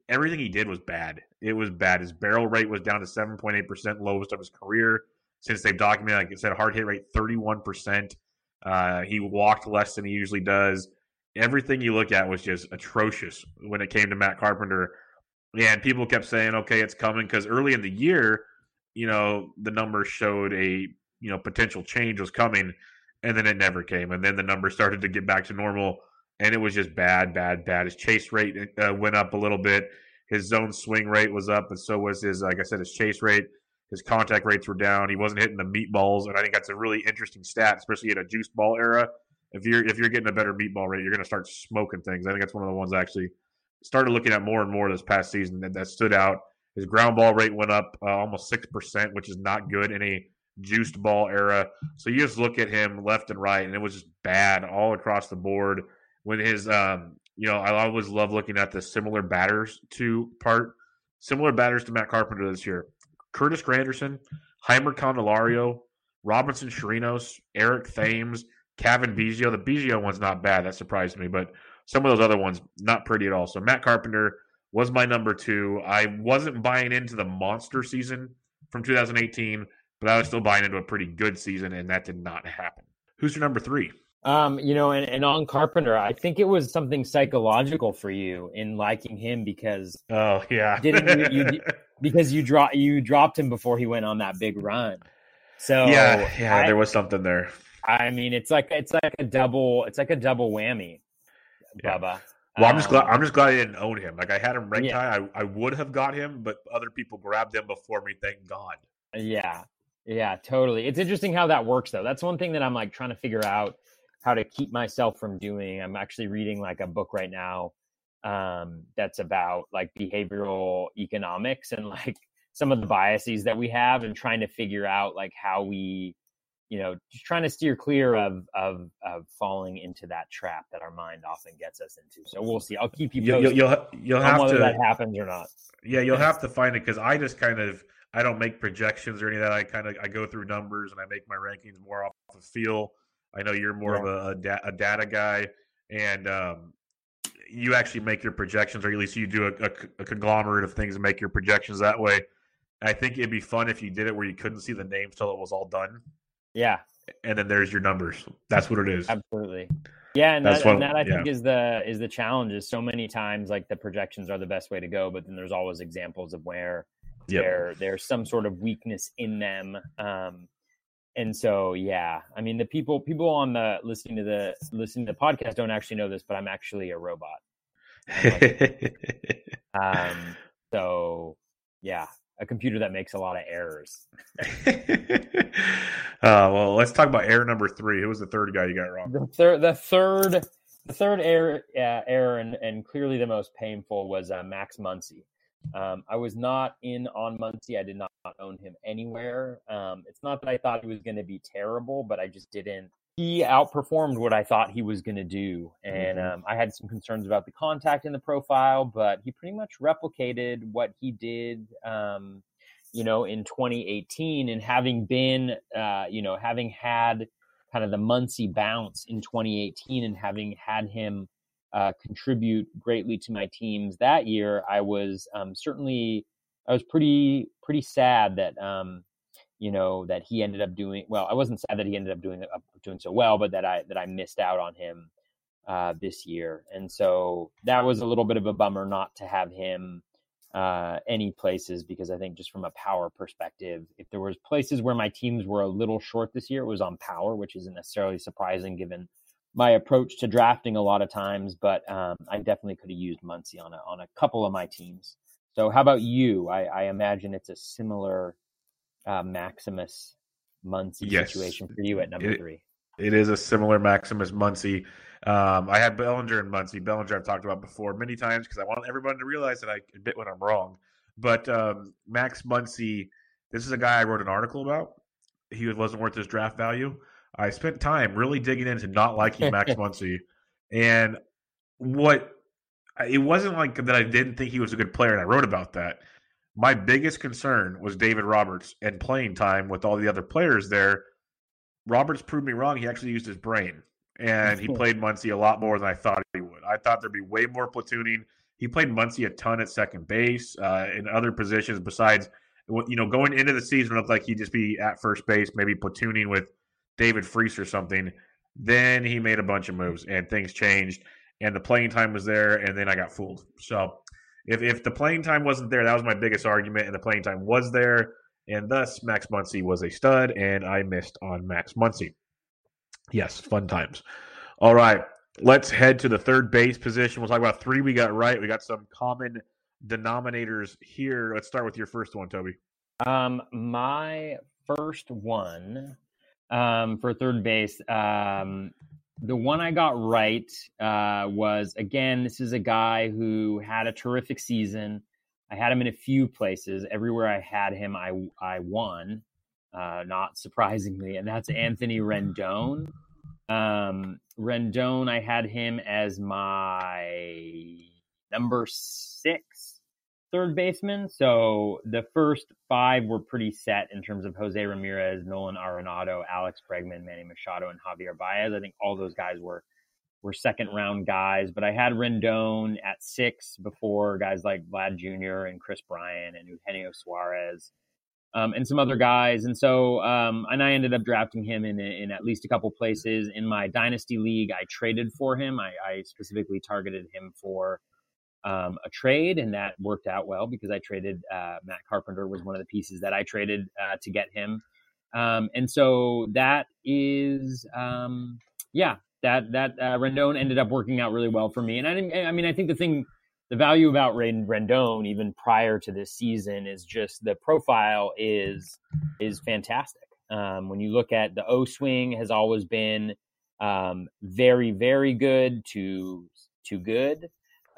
Everything he did was bad. It was bad. His barrel rate was down to 7.8%, lowest of his career since they've documented, like I said, hard hit rate 31%. Uh, he walked less than he usually does. Everything you look at was just atrocious when it came to Matt Carpenter. And people kept saying, okay, it's coming because early in the year, you know, the numbers showed a, you know, potential change was coming and then it never came. And then the numbers started to get back to normal and it was just bad, bad, bad. His chase rate uh, went up a little bit. His zone swing rate was up, and so was his, like I said, his chase rate. His contact rates were down. He wasn't hitting the meatballs, and I think that's a really interesting stat, especially in a juice ball era. If you're if you're getting a better meatball rate, you're going to start smoking things. I think that's one of the ones actually started looking at more and more this past season that, that stood out. His ground ball rate went up uh, almost six percent, which is not good in a juiced ball era. So you just look at him left and right, and it was just bad all across the board. When his, um, you know, I always love looking at the similar batters to part, similar batters to Matt Carpenter this year. Curtis Granderson, Jeimer Candelario, Robinson Chirinos, Eric Thames, Cavan Biggio. The Biggio one's not bad. That surprised me, but some of those other ones not pretty at all. So Matt Carpenter was my number two. I wasn't buying into the monster season from 2018 but I was still buying into a pretty good season, and that did not happen. Who's your number three? Um, you know, and, and on Carpenter, I think it was something psychological for you in liking him because oh yeah, didn't you, you because you drop you dropped him before he went on that big run. So yeah, yeah, I, there was something there. I mean, it's like it's like a double it's like a double whammy, yeah. Bubba. Well, I'm just glad I'm just glad I didn't own him. Like I had him ranked yeah. high. I, I would have got him, but other people grabbed him before me. Thank God. Yeah, yeah, totally. It's interesting how that works though. That's one thing that I'm like trying to figure out how to keep myself from doing. I'm actually reading like a book right now um that's about like behavioral economics and like some of the biases that we have and trying to figure out like how we you know just trying to steer clear of of of falling into that trap that our mind often gets us into so we'll see i'll keep you posted you'll, you'll, you'll have whether to that happens or not yeah you'll have to find it because i just kind of I don't make projections or any of that. I kind of I go through numbers and I make my rankings more off of feel. I know you're more yeah. of a, a, da- a, data guy, and um, you actually make your projections, or at least you do a, a, conglomerate of things and make your projections that way. I think it'd be fun if you did it where you couldn't see the names till it was all done. Yeah, and then there's your numbers. That's what it is. Absolutely. Yeah, and that, and that, I think is the is the challenge. Is so many times like the projections are the best way to go, but then there's always examples of where yep. there there's some sort of weakness in them um and so yeah i mean the people people on the listening to the listening to the podcast don't actually know this but i'm actually a robot um so yeah a computer that makes a lot of errors uh, well let's talk about error number three who was the third guy you got wrong the third the third the third error uh, error and, and clearly the most painful was uh, max muncy um, I was not in on Muncy. I did not own him anywhere. Um, it's not that I thought he was going to be terrible, but I just didn't. He outperformed what I thought he was going to do, and mm-hmm. um, I had some concerns about the contact in the profile, but he pretty much replicated what he did. Um, you know, in 2018, and having been, uh, you know, having had kind of the Muncy bounce in 2018, and having had him uh, contribute greatly to my teams that year, I was um, certainly I was pretty pretty sad that um, you know that he ended up doing well. I wasn't sad that he ended up doing doing so well, but that I that I missed out on him uh, this year, and so that was a little bit of a bummer not to have him uh, any places because I think just from a power perspective, if there was places where my teams were a little short this year, it was on power, which isn't necessarily surprising given my approach to drafting a lot of times, but um, I definitely could have used Muncy on a on a couple of my teams. So, how about you? I, I imagine it's a similar uh, Maximus Muncy yes. situation for you at number it, three. It is a similar Maximus Muncy. Um, I had Bellinger and Muncy. Bellinger I've talked about before many times because I want everyone to realize that I admit when I'm wrong. But um, Max Muncy, this is a guy I wrote an article about. He wasn't worth his draft value. I spent time really digging into not liking Max Muncy, and what it wasn't like that. I didn't think he was a good player, and I wrote about that. My biggest concern was David Roberts and playing time with all the other players there. Roberts proved me wrong. He actually used his brain, and he played Muncy a lot more than I thought he would. I thought there'd be way more platooning. He played Muncy a ton at second base uh, in other positions besides, you know, going into the season, it looked like he'd just be at first base, maybe platooning with David Freese or something. Then he made a bunch of moves and things changed, and the playing time was there, and then I got fooled. So if, if the playing time wasn't there, that was my biggest argument, and the playing time was there, and thus Max Muncy was a stud, and I missed on Max Muncy. Yes, fun times. All right, let's head to the third base position. We'll talk about three we got right. We got some common denominators here. Let's start with your first one, Toby. Um, my first one um, for third base. Um, the one I got right uh, was again, this is a guy who had a terrific season. I had him in a few places. Everywhere I had him, I I won, uh, not surprisingly, and that's Anthony Rendon. Um, Rendon, I had him as my number six third baseman. So the first five were pretty set in terms of Jose Ramirez, Nolan Arenado, Alex Bregman, Manny Machado, and Javier Baez. I think all those guys were were second round guys, but I had Rendon at six before guys like Vlad Jr. and Kris Bryant and Eugenio Suarez. Um, and some other guys. And so, um, and I ended up drafting him in, in at least a couple places in my dynasty league. I traded for him. I, I specifically targeted him for um, a trade, and that worked out well because I traded uh, Matt Carpenter was one of the pieces that I traded uh, to get him, um, and so that is um, yeah that that uh, Rendon ended up working out really well for me, and I I mean I think the thing the value about Rendon even prior to this season is just the profile is is fantastic. Um, when you look at the O swing has always been um, very very good to to good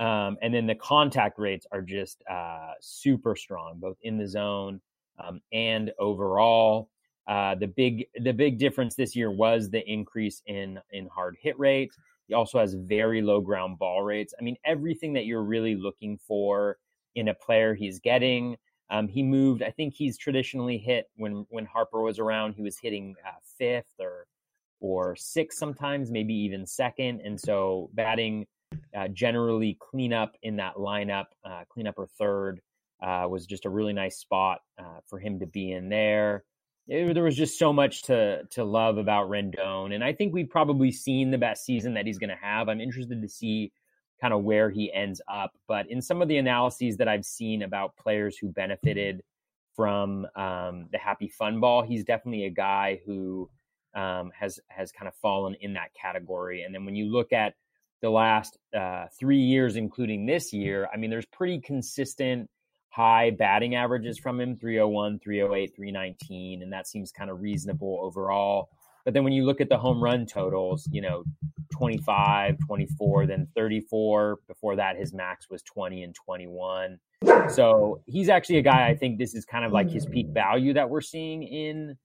um, and then the contact rates are just uh, super strong, both in the zone um, and overall. Uh, the big the big difference this year was the increase in in hard hit rate. He also has very low ground ball rates. I mean, everything that you're really looking for in a player he's getting. Um, he moved. I think he's traditionally hit when when Harper was around. He was hitting uh, fifth or or sixth sometimes, maybe even second. And so batting uh, generally cleanup in that lineup, uh, cleanup or third, uh, was just a really nice spot uh, for him to be in there. It, there was just so much to to love about Rendon, and I think we've probably seen the best season that he's going to have. I'm interested to see kind of where he ends up, but in some of the analyses that I've seen about players who benefited from um, the Happy Fun Ball, he's definitely a guy who um, has has kind of fallen in that category. And then when you look at the last uh, three years, including this year, I mean, there's pretty consistent high batting averages from him 301, 308, 319, and that seems kind of reasonable overall. But then when you look at the home run totals, you know, 25, 24, then 34. Before that, his max was 20 and 21. So he's actually a guy I think this is kind of like his peak value that we're seeing in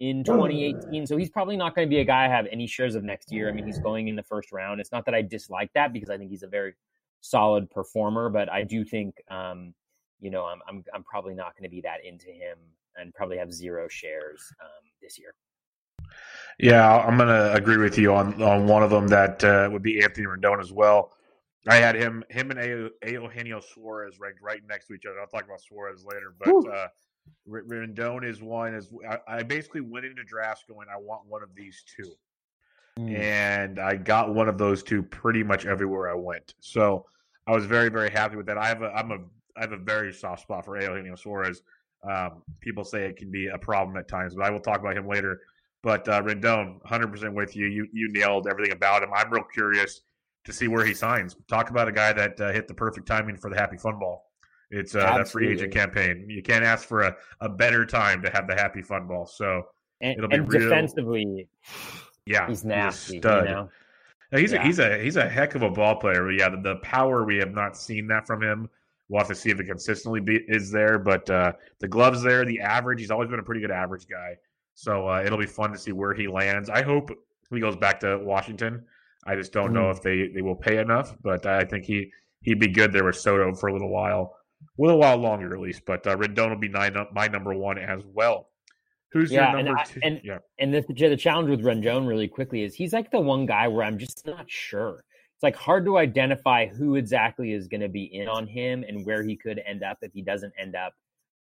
in 2018. So he's probably not going to be a guy I have any shares of next year. I mean, he's going in the first round. It's not that I dislike that because I think he's a very solid performer, but I do think, um, you know, I'm, I'm, I'm probably not going to be that into him and probably have zero shares um, this year. Yeah, I'm going to agree with you on, on one of them. That uh, would be Anthony Rendon as well. I had him, him and a- Eugenio Suarez ranked right next to each other. I'll talk about Suarez later, but uh, Rendon is one. Is I, I, basically went into drafts going, I want one of these two, mm. and I got one of those two pretty much everywhere I went. So I was very very happy with that. I have a I'm a I have a very soft spot for Eugenio Suarez. Um, people say it can be a problem at times, but I will talk about him later. But uh, Rendon, 100% with you. You you nailed everything about him. I'm real curious to see where he signs. Talk about a guy that uh, hit the perfect timing for the Happy Fun Ball. It's uh, that free agent campaign. You can't ask for a, a better time to have the happy fun ball. So and, it'll be and real, defensively. Yeah, he's nasty. He's stud. You know? he's yeah. a he's a he's a heck of a ball player. But Yeah, the, the, power we have not seen that from him. We'll have to see if it consistently be, is there. But uh, the gloves there, the average, he's always been a pretty good average guy. So uh, it'll be fun to see where he lands. I hope he goes back to Washington. I just don't mm. know if they, they will pay enough, but I think he he'd be good there with Soto for a little while, a little while longer at least. But uh, Rendon will be nine, my number one as well. Who's yeah, your number and two? and, yeah. and the, the challenge with Rendon really quickly is he's like the one guy where I'm just not sure. It's like hard to identify who exactly is going to be in on him and where he could end up if he doesn't end up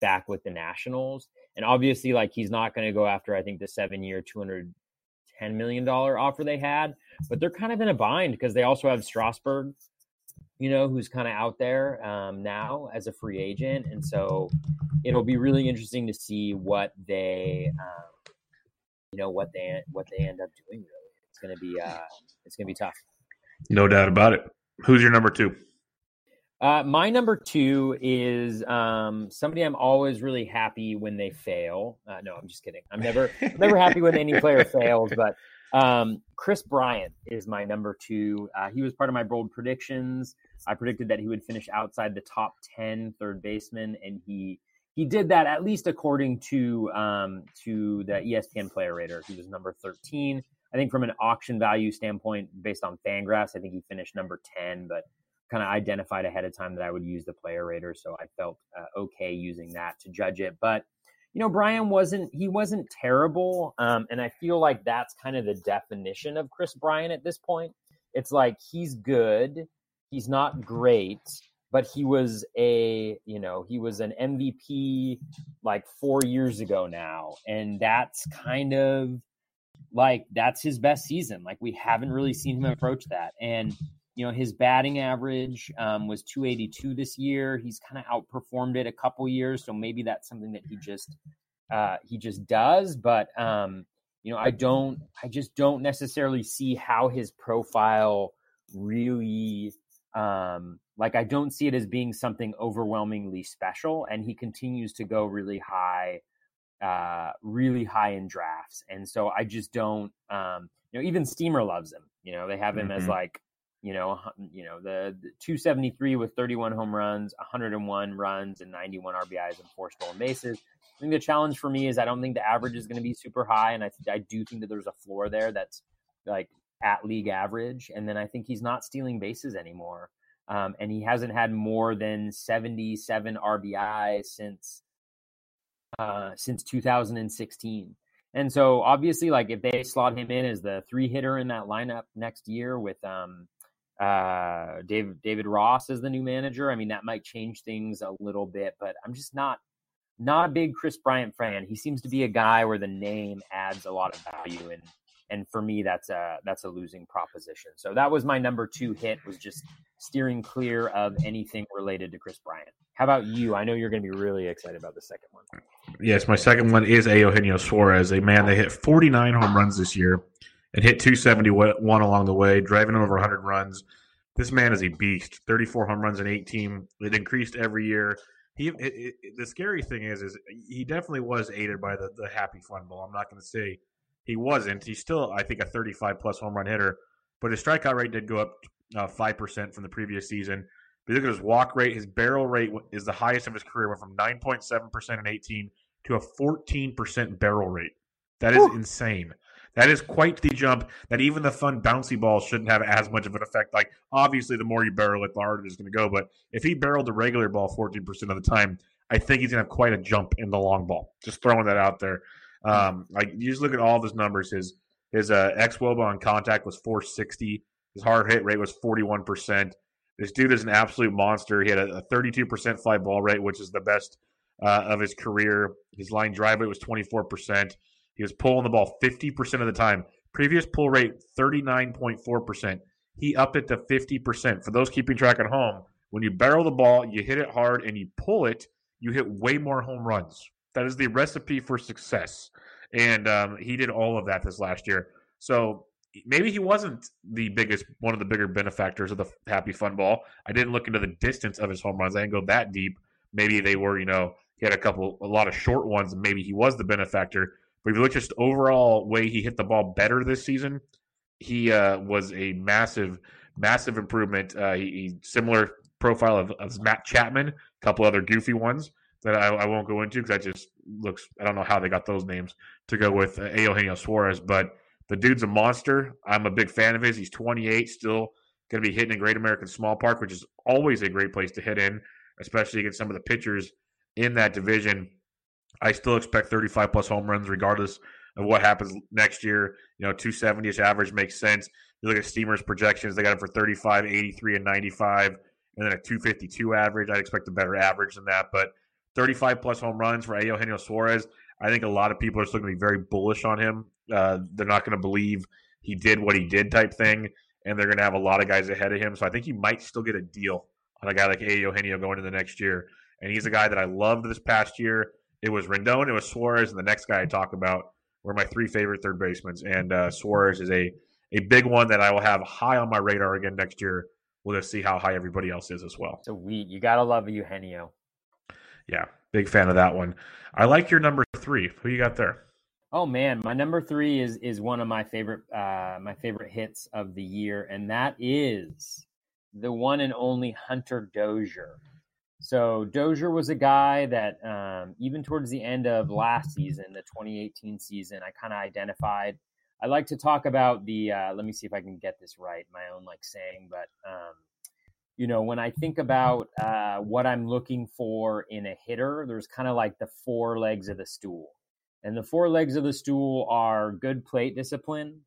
back with the Nationals. And obviously, like he's not going to go after I think the seven year, two hundred ten million dollar offer they had, but they're kind of in a bind because they also have Strasburg you know, who's kind of out there um, now as a free agent, and so it'll be really interesting to see what they, um, you know, what they what they end up doing. Really, it's gonna be uh, it's gonna be tough. No doubt about it. Who's your number two? Uh, my number two is um, somebody I'm always really happy when they fail. Uh, no, I'm just kidding. I'm never never happy when any player fails, but um, Kris Bryant is my number two. Uh, he was part of my bold predictions. I predicted that he would finish outside the top 10 third baseman, and he he did that at least according to um, to the ESPN Player Rater. He was number 13. I think from an auction value standpoint, based on Fangraphs, I think he finished number 10, but kind of identified ahead of time that I would use the Player Rater, so I felt uh, okay using that to judge it. But you know, Brian wasn't he wasn't terrible, um, and I feel like that's kind of the definition of Kris Bryant at this point. It's like he's good he's not great, but he was a you know he was an MVP like four years ago now, and that's kind of like that's his best season. Like we haven't really seen him approach that, and you know his batting average um, was 282 this year. He's kind of outperformed it a couple years, so maybe that's something that he just uh, he just does. But um, you know, I don't, I just don't necessarily see how his profile really um, like I don't see it as being something overwhelmingly special, and he continues to go really high, uh, really high in drafts, and so I just don't. Um, you know, even Steamer loves him. You know, they have him mm-hmm. as like you know, you know the, the 273 with 31 home runs, 101 runs, and 91 RBIs and four stolen bases. I think the challenge for me is I don't think the average is going to be super high, and I I do think that there's a floor there that's like at league average. And then I think he's not stealing bases anymore. Um, and he hasn't had more than 77 RBI since uh, since 2016. And so obviously, like if they slot him in as the three hitter in that lineup next year with um, uh, David David Ross as the new manager, I mean that might change things a little bit. But I'm just not not a big Kris Bryant fan. He seems to be a guy where the name adds a lot of value, and and for me that's a that's a losing proposition. So that was my number two hit was just steering clear of anything related to kris bryant. How about you? I know you're going to be really excited about the second one. Yes my second one is a eugenio suarez a man that hit 49 home runs this year and hit 271 along the way driving over 100 runs. This man is a beast 34 home runs in 18 it increased every year. He it, it, the scary thing is is he definitely was aided by the, the happy fun ball i'm not going to say he wasn't. He's still, I think, a 35 plus home run hitter, but his strikeout rate did go up uh, five uh, percent from the previous season. But look at his walk rate. His barrel rate is the highest of his career. Went from 9.7 percent in 18 to a 14 percent barrel rate. That is insane. That is quite the jump. That even the fun bouncy ball shouldn't have as much of an effect. Like obviously, the more you barrel it, the harder it's going to go. But if he barreled the regular ball 14 percent of the time, I think he's going to have quite a jump in the long ball. Just throwing that out there. Um, like you just look at all of his numbers. His his uh, xwOBA on contact was 460. His hard hit rate was 41 percent. This dude is an absolute monster. He had a, a 32% fly ball rate, which is the best uh, of his career. His line drive rate was 24%. He was pulling the ball 50% of the time. Previous pull rate 39.4%. He upped it to 50%. For those keeping track at home, when you barrel the ball, you hit it hard and you pull it, you hit way more home runs. That is the recipe for success. And um, he did all of that this last year. So maybe he wasn't the biggest, one of the bigger benefactors of the Happy Fun Ball. I didn't look into the distance of his home runs. I didn't go that deep. Maybe they were, you know, he had a couple, a lot of short ones, and maybe he was the benefactor. But if you look just overall way he hit the ball better this season, he uh, was a massive, massive improvement. Uh, he, he similar profile of, of Matt Chapman, a couple other goofy ones that I, I won't go into because that just looks. I don't know how they got those names to go with uh, Eugenio Suarez, but the dude's a monster. I'm a big fan of his. He's 28, still going to be hitting in Great American Small Park, which is always a great place to hit in, especially against some of the pitchers in that division. I still expect 35 plus home runs regardless of what happens next year. You know, 270 ish average makes sense. You look at Steamers projections, they got him for 35, 83, and 95, and then a 252 average. I'd expect a better average than that, but 35 plus home runs for Eugenio Suarez. I think a lot of people are still going to be very bullish on him. Uh, they're not going to believe he did what he did type thing, and they're going to have a lot of guys ahead of him. So I think he might still get a deal on a guy like Eugenio going into the next year. And he's a guy that I loved this past year. It was Rendon, it was Suarez, and the next guy I talk about were my three favorite third basemen. And uh, Suarez is a a big one that I will have high on my radar again next year. We'll just see how high everybody else is as well. So we, you gotta love Eugenio. Yeah, big fan of that one. I like your number three. Who you got there? Oh man, my number three is is one of my favorite uh, my favorite hits of the year, and that is the one and only Hunter Dozier. So Dozier was a guy that um, even towards the end of last season, the 2018 season, I kind of identified. I like to talk about the. Uh, let me see if I can get this right, my own like saying, but um, you know, when I think about uh, what I'm looking for in a hitter, there's kind of like the four legs of the stool. And the four legs of the stool are good plate discipline,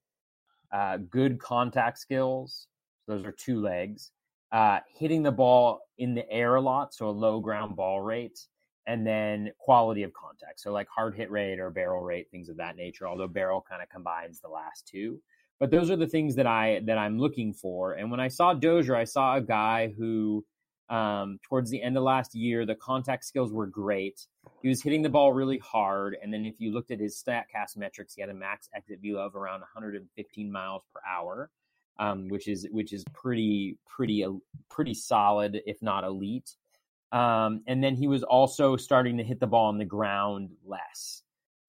uh, good contact skills. Those are two legs. Uh, hitting the ball in the air a lot, so a low ground ball rate, and then quality of contact. So like hard hit rate or barrel rate, things of that nature. Although barrel kind of combines the last two. But those are the things that I that I'm looking for. And when I saw Dozier, I saw a guy who um, towards the end of last year, the contact skills were great. He was hitting the ball really hard, and then if you looked at his Statcast metrics, he had a max exit velo of around 115 miles per hour, um, which is which is pretty pretty pretty solid, if not elite. Um, and then he was also starting to hit the ball on the ground less.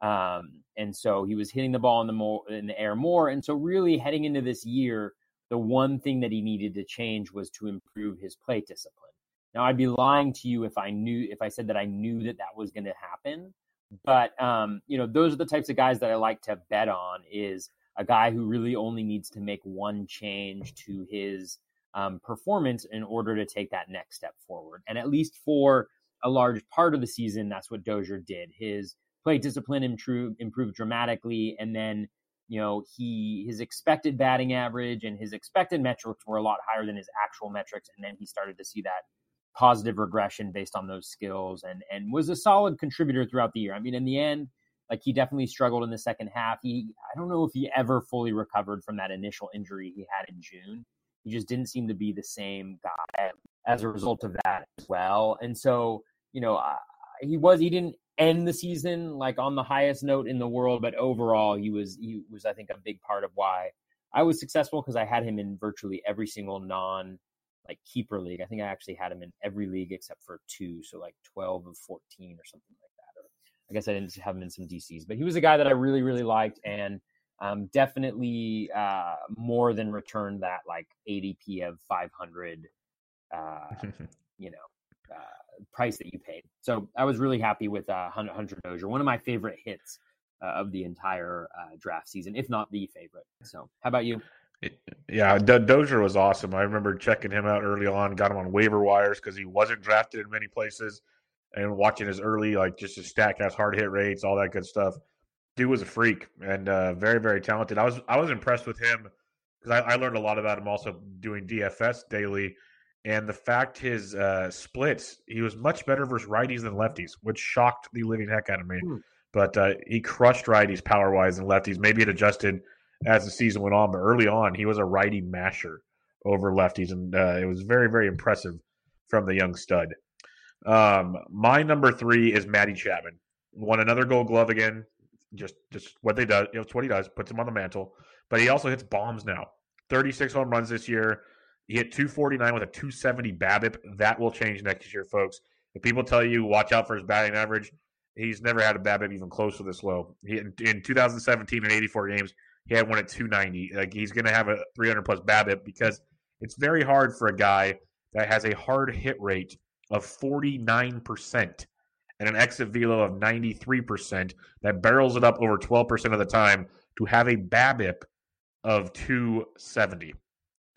Um, and so he was hitting the ball in the more in the air more. And so really heading into this year, the one thing that he needed to change was to improve his plate discipline. Now I'd be lying to you if I knew if I said that I knew that that was going to happen. But um, you know, those are the types of guys that I like to bet on. Is a guy who really only needs to make one change to his um, performance in order to take that next step forward. And at least for a large part of the season, that's what Dozier did. His plate discipline improved improved dramatically, and then you know he his expected batting average and his expected metrics were a lot higher than his actual metrics, and then he started to see that positive regression based on those skills, and and was a solid contributor throughout the year. I mean, in the end. Like he definitely struggled in the second half. He, I don't know if he ever fully recovered from that initial injury he had in June. He just didn't seem to be the same guy as a result of that as well. And so, you know, uh, he was he didn't end the season like on the highest note in the world, but overall he was he was I think a big part of why I was successful because I had him in virtually every single non like keeper league. I think I actually had him in every league except for two, so like 12 of 14 or something like that. Or I guess I didn't have him in some DCs, but he was a guy that I really really liked and um, definitely uh, more than returned that like ADP of 500 uh, you know uh, price that you paid. So I was really happy with uh, Hunter Dozier, one of my favorite hits uh, of the entire uh, draft season, if not the favorite. So how about you? Yeah, Do- Dozier was awesome. I remember checking him out early on, got him on waiver wires because he wasn't drafted in many places, and watching his early, like just his Statcast hard hit rates, all that good stuff. Dude was a freak and uh, very, very talented. I was I was impressed with him because I, I learned a lot about him also doing DFS daily and the fact his uh, splits, he was much better versus righties than lefties, which shocked the living heck out of me. Hmm. But uh, he crushed righties power wise and lefties. Maybe it adjusted as the season went on, but early on, he was a righty masher over lefties, and uh, it was very, very impressive from the young stud. Um, my number three is Matty Chapman. Won another Gold Glove again. Just, just what they do. It's what he does. Puts him on the mantle. But he also hits bombs now. Thirty-six home runs this year. He hit 249 with a 270 BABIP. That will change next year, folks. If people tell you watch out for his batting average, he's never had a BABIP even close to this low. He, in 2017 in 84 games, he had one at 290. Like he's going to have a 300 plus BABIP because it's very hard for a guy that has a hard hit rate of 49% and an exit velo of 93% that barrels it up over 12% of the time to have a BABIP of 270.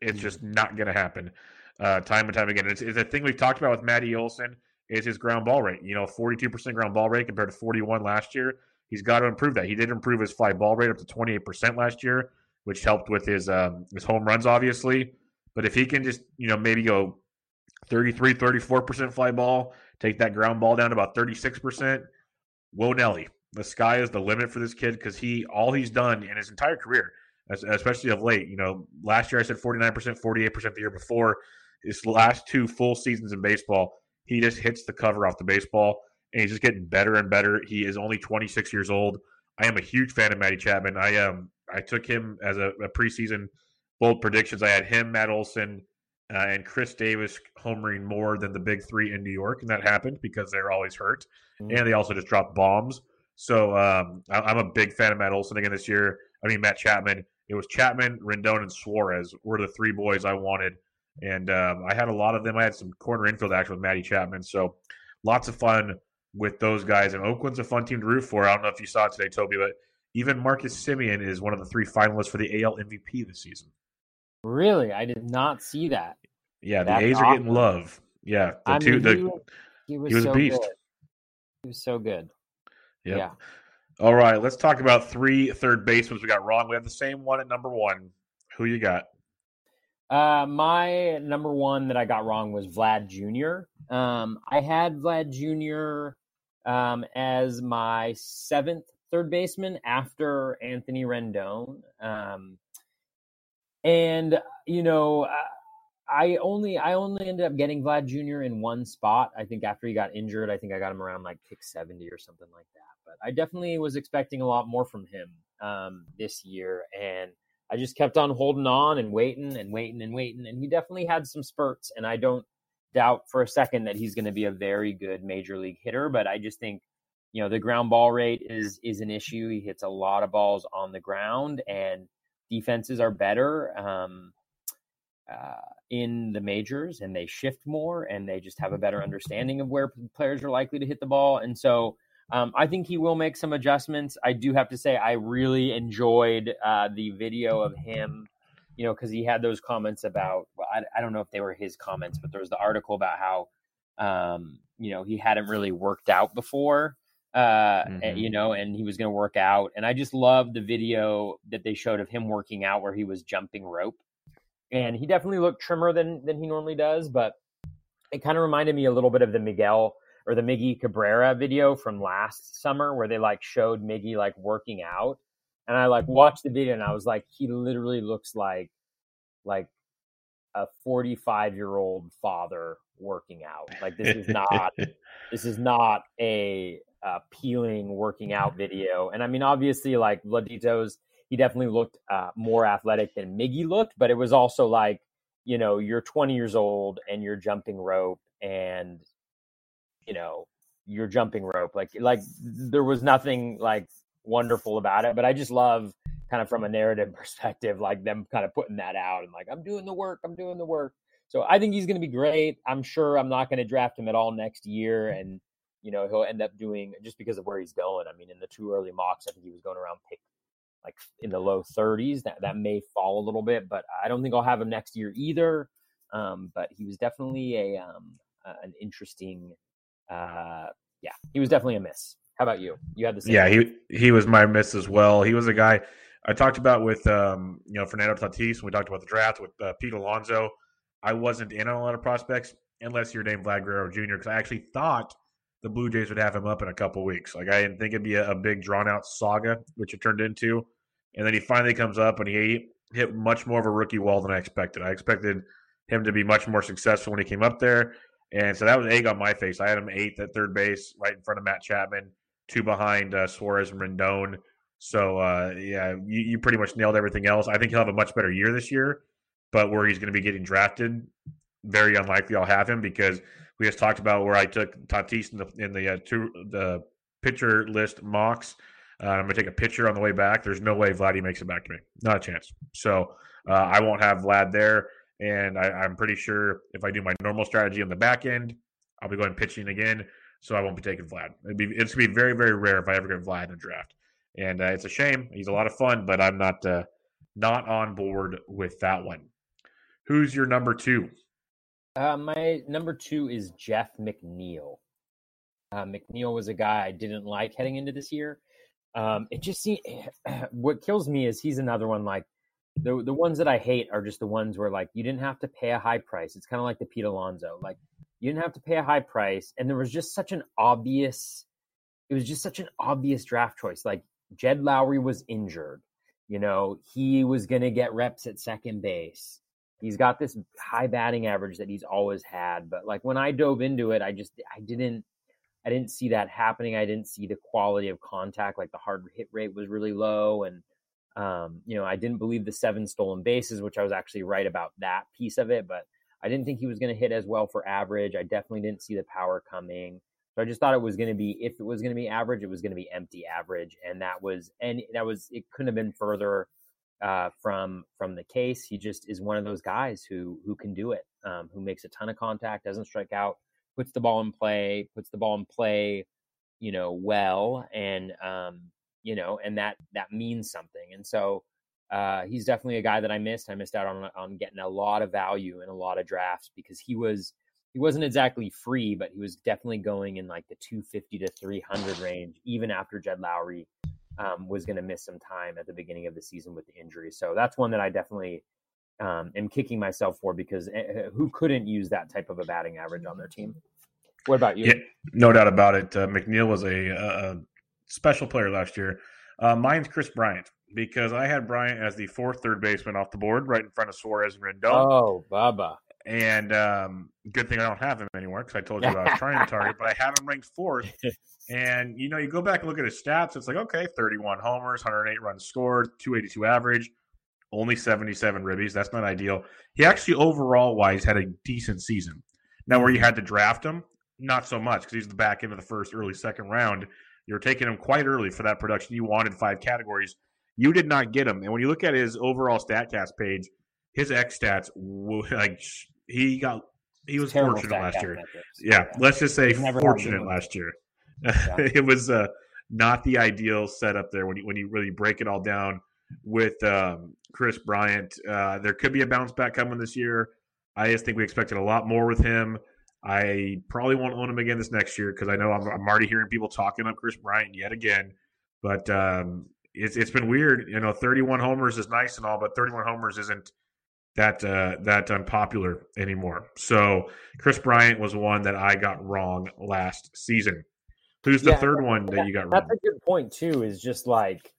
It's just not going to happen uh, time and time again. It's, it's a thing we've talked about with Matty Olson is his ground ball rate. You know, 42% ground ball rate compared to 41 last year. He's got to improve that. He did improve his fly ball rate up to 28% last year, which helped with his um, his home runs, obviously. But if he can just, you know, maybe go 33, 34% fly ball, take that ground ball down to about 36%, whoa, Nelly. The sky is the limit for this kid because he all he's done in his entire career, especially of late. You know, last year I said 49%, 48% the year before. His last two full seasons in baseball, he just hits the cover off the baseball and he's just getting better and better. He is only 26 years old. I am a huge fan of Matty Chapman. I um I took him as a, a preseason bold predictions. I had him, Matt Olson, uh, and Chris Davis homering more than the big three in New York, and that happened because they're always hurt, mm-hmm. and they also just dropped bombs. So um, I, am a big fan of Matt Olson again this year. I mean Matt Chapman. It was Chapman, Rendon, and Suarez were the three boys I wanted, and um, I had a lot of them. I had some corner infield action with Matty Chapman, so lots of fun with those guys. And Oakland's a fun team to root for. I don't know if you saw it today, Toby, but even Marcus Semien is one of the three finalists for the AL MVP this season. Really, I did not see that. Yeah, That's the A's awesome. are getting love. Yeah, the I two. Mean, the, he, was, he, was, he was so a beast. Good. He was so good. Yep. Yeah. All right, let's talk about three third basemen we got wrong. We have the same one at number one. Who you got? Uh, my number one that I got wrong was Vlad Jr. Um, I had Vlad Jr. Um, as my seventh third baseman after Anthony Rendon. Um, and you know, I only I only ended up getting Vlad Jr. in one spot. I think after he got injured, I think I got him around like pick seventy or something like that. But I definitely was expecting a lot more from him um, this year, and I just kept on holding on and waiting and waiting and waiting. And he definitely had some spurts, and I don't doubt for a second that he's going to be a very good major league hitter. But I just think you know the ground ball rate is is an issue. He hits a lot of balls on the ground, and defenses are better um, uh, in the majors, and they shift more, and they just have a better understanding of where players are likely to hit the ball. And so um, I think he will make some adjustments. I do have to say I really enjoyed uh, the video of him. You know, because he had those comments about. Well, I, I don't know if they were his comments, but there was the article about how um, you know he hadn't really worked out before uh mm-hmm. you know and he was going to work out and i just love the video that they showed of him working out where he was jumping rope and he definitely looked trimmer than than he normally does but it kind of reminded me a little bit of the miguel or the miggy cabrera video from last summer where they like showed miggy like working out and i like watched the video and i was like he literally looks like like a 45 year old father working out like this is not this is not a uh, peeling working out video. And I mean, obviously, like Vladito's, he definitely looked uh, more athletic than Miggy looked, but it was also like, you know, you're 20 years old and you're jumping rope and, you know, you're jumping rope. Like, like there was nothing like wonderful about it, but I just love kind of from a narrative perspective, like them kind of putting that out and like, I'm doing the work, I'm doing the work. So I think he's going to be great. I'm sure I'm not going to draft him at all next year. And, you know, he'll end up doing just because of where he's going. I mean, in the two early mocks, I think he was going around pick like in the low 30s. That that may fall a little bit, but I don't think I'll have him next year either. Um, but he was definitely a um, uh, an interesting. Uh, yeah, he was definitely a miss. How about you? You had the same. Yeah, he he was my miss as well. He was a guy I talked about with um, you know Fernando Tatis. When we talked about the draft with uh, Pete Alonso. I wasn't in on a lot of prospects unless you're named Vlad Guerrero Jr. because I actually thought the Blue Jays would have him up in a couple weeks. Like I didn't think it'd be a, a big drawn out saga, which it turned into. And then he finally comes up and he hit much more of a rookie wall than I expected. I expected him to be much more successful when he came up there. And so that was egg on my face. I had him eighth at third base, right in front of Matt Chapman, two behind uh, Suarez and Rendon. So uh, yeah, you, you pretty much nailed everything else. I think he'll have a much better year this year, but where he's going to be getting drafted, very unlikely I'll have him because we just talked about where I took Tatis in the in the uh, two the pitcher list mocks. Uh, I'm gonna take a pitcher on the way back. There's no way Vladdy makes it back to me. Not a chance. So uh, I won't have Vlad there. And I, am pretty sure if I do my normal strategy on the back end, I'll be going pitching again. So I won't be taking Vlad. It'd be, it's to be very, very rare if I ever get Vlad in a draft. And uh, it's a shame. He's a lot of fun, but I'm not uh, not on board with that one. Who's your number two? Uh, my number two is Jeff McNeil. Uh, McNeil was a guy I didn't like heading into this year. Um, it just seems what kills me is he's another one like the the ones that I hate are just the ones where like you didn't have to pay a high price. It's kind of like the Pete Alonso. Like you didn't have to pay a high price, and there was just such an obvious. It was just such an obvious draft choice. Like Jed Lowrie was injured. You know, he was going to get reps at second base. He's got this high batting average that he's always had, but like when I dove into it, I just I didn't I didn't see that happening. I didn't see the quality of contact. Like the hard hit rate was really low, and um, you know I didn't believe the seven stolen bases, which I was actually right about that piece of it. But I didn't think he was going to hit as well for average. I definitely didn't see the power coming. So I just thought it was going to be if it was going to be average, it was going to be empty average, and that was and that was it couldn't have been further uh, from from the case. He just is one of those guys who who can do it, um, who makes a ton of contact, doesn't strike out, puts the ball in play, puts the ball in play, you know, well, and um, you know, and that that means something. And so uh, he's definitely a guy that I missed. I missed out on on getting a lot of value in a lot of drafts because he was he wasn't exactly free, but he was definitely going in like the 250 to 300 range, even after Jed Lowrie um, was going to miss some time at the beginning of the season with the injury. So that's one that I definitely um, am kicking myself for because uh, who couldn't use that type of a batting average on their team? What about you? Yeah, no doubt about it. Uh, McNeil was a, a, special player last year. Uh, mine's Kris Bryant because I had Bryant as the fourth third baseman off the board, right in front of Suarez and Rendon. Oh, Bubba. And um, good thing I don't have him anymore because I told you I was trying to target, but I have him ranked fourth. And you know, you go back and look at his stats. It's like okay, 31 homers, 108 runs scored, 282 average, only 77 ribbies. That's not ideal. He actually overall wise had a decent season. Now, where you had to draft him, not so much because he's the back end of the first, early second round. You're taking him quite early for that production. You wanted five categories. You did not get him. And when you look at his overall StatCast page, his X stats like he got he was Terrible fortunate last year. Yeah, yeah, let's just say fortunate last year. Yeah. it was uh, not the ideal setup there when you when you really break it all down with um, Kris Bryant. Uh, there could be a bounce back coming this year. I just think we expected a lot more with him. I probably won't own him again this next year because I know I'm, I'm, already hearing people talking up Kris Bryant yet again. But um, it's it's been weird. You know, 31 homers is nice and all, but 31 homers isn't that uh, that unpopular anymore. So Kris Bryant was one that I got wrong last season. Who's the yeah, third one that you got wrong? That's a good point too. Is just like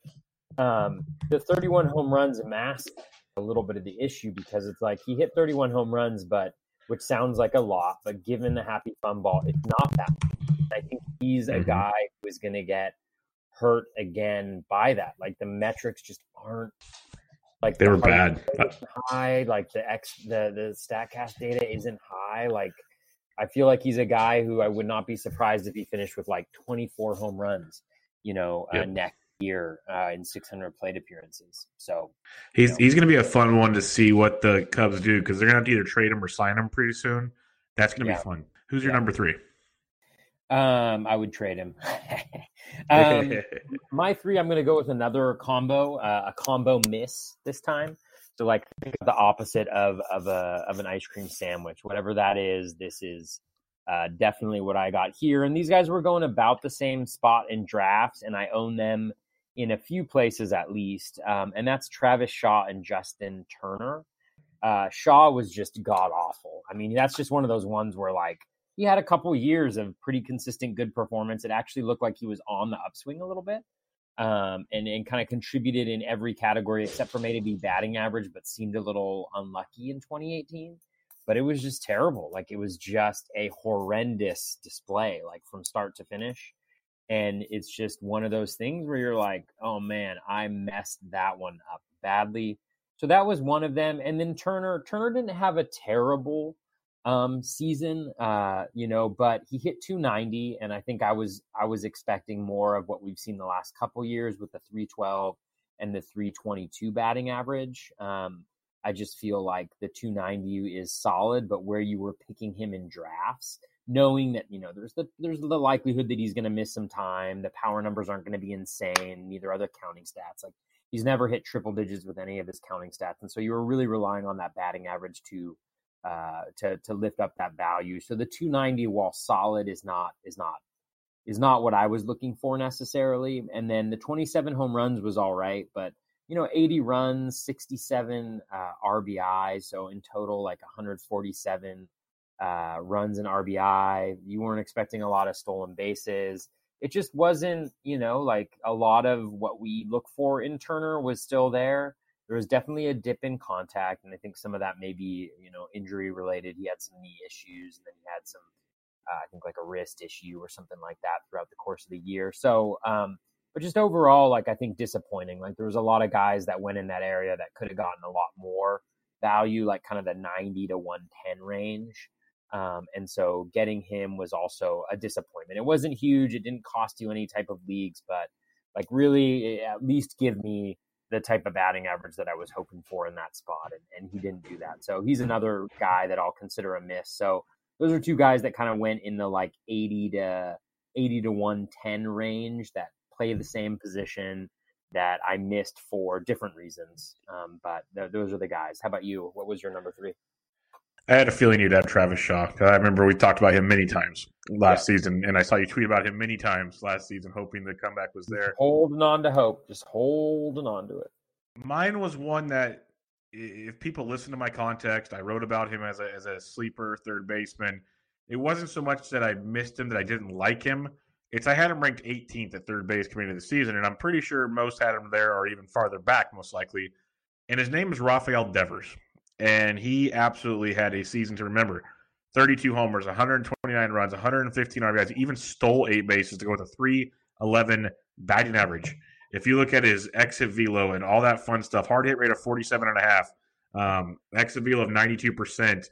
um, the 31 home runs mask a little bit of the issue because it's like he hit 31 home runs, but which sounds like a lot, but given the happy fun ball, it's not that. I think he's a mm-hmm. guy who is going to get hurt again by that. Like the metrics just aren't like they the were bad. High, like the X, the the Statcast data isn't high. Like I feel like he's a guy who I would not be surprised if he finished with like 24 home runs. You know, uh, yep. uh, next year uh, in 600 plate appearances. So he's know. he's going to be a fun one to see what the Cubs do because they're going to have to either trade him or sign him pretty soon. That's going to yeah. be fun. Who's your yeah. number three? Um, I would trade him. um, my three, I'm going to go with another combo, uh, a combo miss this time. So like the opposite of of a of an ice cream sandwich, whatever that is. This is uh, definitely what I got here. And these guys were going about the same spot in drafts, and I own them in a few places at least. Um, and that's Travis Shaw and Justin Turner. Uh, Shaw was just god awful. I mean, that's just one of those ones where like he had a couple years of pretty consistent good performance. It actually looked like he was on the upswing a little bit. Um, and, and kind of contributed in every category except for maybe batting average, but seemed a little unlucky in 2018. But it was just terrible. Like it was just a horrendous display, like from start to finish. And it's just one of those things where you're like, oh man, I messed that one up badly. So that was one of them. And then Turner, Turner didn't have a terrible um, season, uh, you know, but he hit 290, and I think I was I was expecting more of what we've seen the last couple years with the 312 and the 322 batting average. Um, I just feel like the 290 is solid, but where you were picking him in drafts, knowing that you know there's the there's the likelihood that he's going to miss some time, the power numbers aren't going to be insane, neither other counting stats. Like he's never hit triple digits with any of his counting stats, and so you were really relying on that batting average to uh, to to lift up that value. So the 290, while solid, is not is not is not what I was looking for necessarily. And then the 27 home runs was all right, but you know, 80 runs, 67 uh, RBI. So in total, like 147 uh, runs and RBI. You weren't expecting a lot of stolen bases. It just wasn't, you know, like a lot of what we look for in Turner was still there. There was definitely a dip in contact, and I think some of that may be, you know, injury related. He had some knee issues, and then he had some, uh, I think, like a wrist issue or something like that throughout the course of the year. So, um, but just overall, like I think disappointing. Like there was a lot of guys that went in that area that could have gotten a lot more value, like kind of the 90 to 110 range. Um, and so getting him was also a disappointment. It wasn't huge. It didn't cost you any type of leagues, but like really eh, at least give me the type of batting average that I was hoping for in that spot. And, and he didn't do that. So he's another guy that I'll consider a miss. So those are two guys that kind of went in the like 80 to 80 to 110 range that play the same position that I missed for different reasons. Um, but th- those are the guys. How about you? What was your number three? I had a feeling you'd have Travis Shaw. I remember we talked about him many times last yeah. season, and I saw you tweet about him many times last season, hoping the comeback was there. Holding on to hope, just holding on to it. Mine was one that, if people listen to my context, I wrote about him as a as a sleeper third baseman. It wasn't so much that I missed him that I didn't like him. It's I had him ranked 18th at third base coming into the season, and I'm pretty sure most had him there or even farther back, most likely. And his name is Rafael Devers, and he absolutely had a season to remember. 32 homers, 129 runs, 115 RBIs, even stole eight bases to go with a 311 batting average. If you look at his exit velo and all that fun stuff, hard hit rate of 47 and a half, um, exit velo of 92 percent,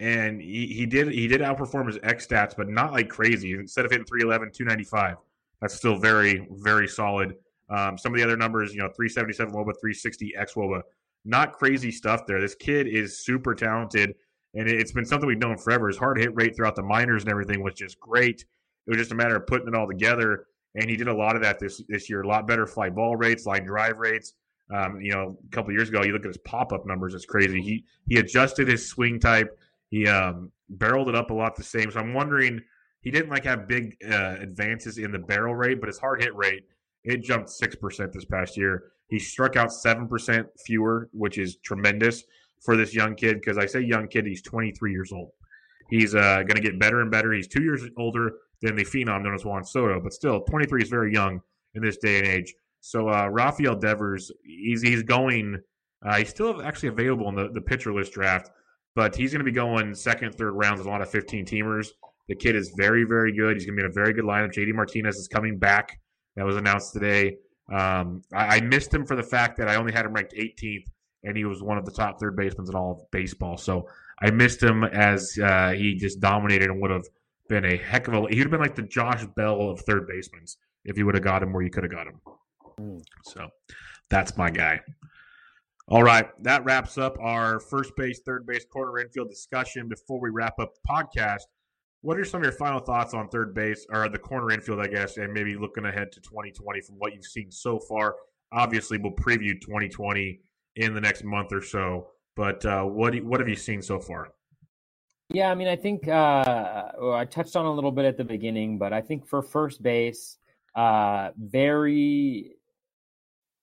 and he, he did he did outperform his X stats, but not like crazy. Instead of hitting 311, 295, that's still very very solid. Um, some of the other numbers, you know, 377 WOBA, 360 X WOBA, not crazy stuff there. This kid is super talented, and it's been something we've known forever. His hard hit rate throughout the minors and everything was just great. It was just a matter of putting it all together, and he did a lot of that this this year. A lot better fly ball rates, line drive rates. Um, you know, a couple years ago, you look at his pop up numbers; it's crazy. He he adjusted his swing type he um, barreled it up a lot the same. So I'm wondering, he didn't like have big uh, advances in the barrel rate, but his hard hit rate it jumped six percent this past year. He struck out seven percent fewer, which is tremendous for this young kid. Because I say young kid, he's 23 years old. He's uh, going to get better and better. He's two years older than the phenom known as Juan Soto, but still 23 is very young in this day and age. So uh, Rafael Devers, he's he's going. Uh, he's still actually available in the, the pitcher list draft but he's going to be going second, third rounds with a lot of 15 teamers. The kid is very, very good. He's going to be in a very good lineup. JD Martinez is coming back. That was announced today. Um, I, I, missed him for the fact that I only had him ranked 18th, and he was one of the top third basemen in all of baseball. So I missed him as uh, he just dominated and would have been a heck of a. He would have been like the Josh Bell of third basemen if you would have got him where you could have got him. So that's my guy. All right, that wraps up our first base, third base, corner infield discussion. Before we wrap up the podcast, what are some of your final thoughts on third base or the corner infield, I guess, and maybe looking ahead to 2020 from what you've seen so far? Obviously, we'll preview 2020 in the next month or so, but uh, what what have you seen so far? Yeah, I mean, I think uh, I touched on a little bit at the beginning, but I think for first base, uh, very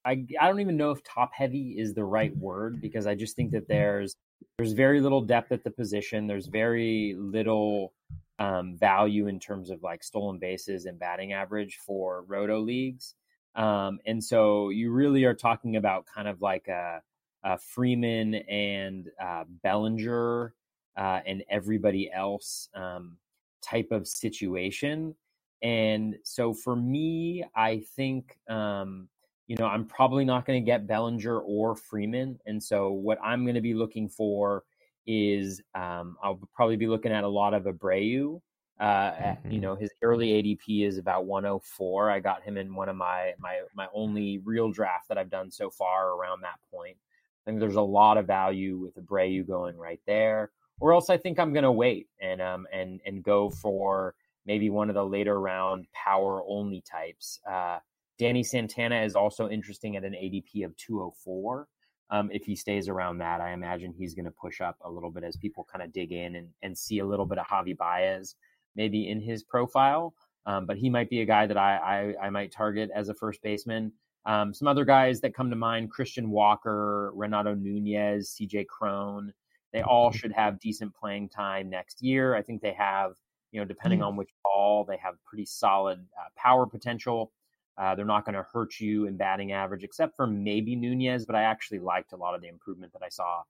I, I don't even know if top heavy is the right word because I just think that there's there's very little depth at the position. There's very little um, value in terms of like stolen bases and batting average for roto leagues. Um, and so you really are talking about kind of like a, a Freeman and uh, Bellinger uh, and everybody else um, type of situation. And so for me, I think um, you know, I'm probably not going to get Bellinger or Freeman. And so what I'm going to be looking for is um, I'll probably be looking at a lot of Abreu. Uh, mm-hmm. You know, his early ADP is about 104. I got him in one of my my my only real draft that I've done so far around that point. I think there's a lot of value with Abreu going right there. Or else I think I'm going to wait and um and and go for maybe one of the later round power only types. Uh, Danny Santana is also interesting at an ADP of 204. Um, if he stays around that, I imagine he's going to push up a little bit as people kind of dig in and, and see a little bit of Javi Baez maybe in his profile. Um, but he might be a guy that I, I, I might target as a first baseman. Um, some other guys that come to mind: Christian Walker, Renato Nunez, C.J. Cron. They all should have decent playing time next year. I think they have, you know, depending mm. on which ball, they have pretty solid uh, power potential. Uh, they're not going to hurt you in batting average, except for maybe Nunez. But I actually liked a lot of the improvement that I saw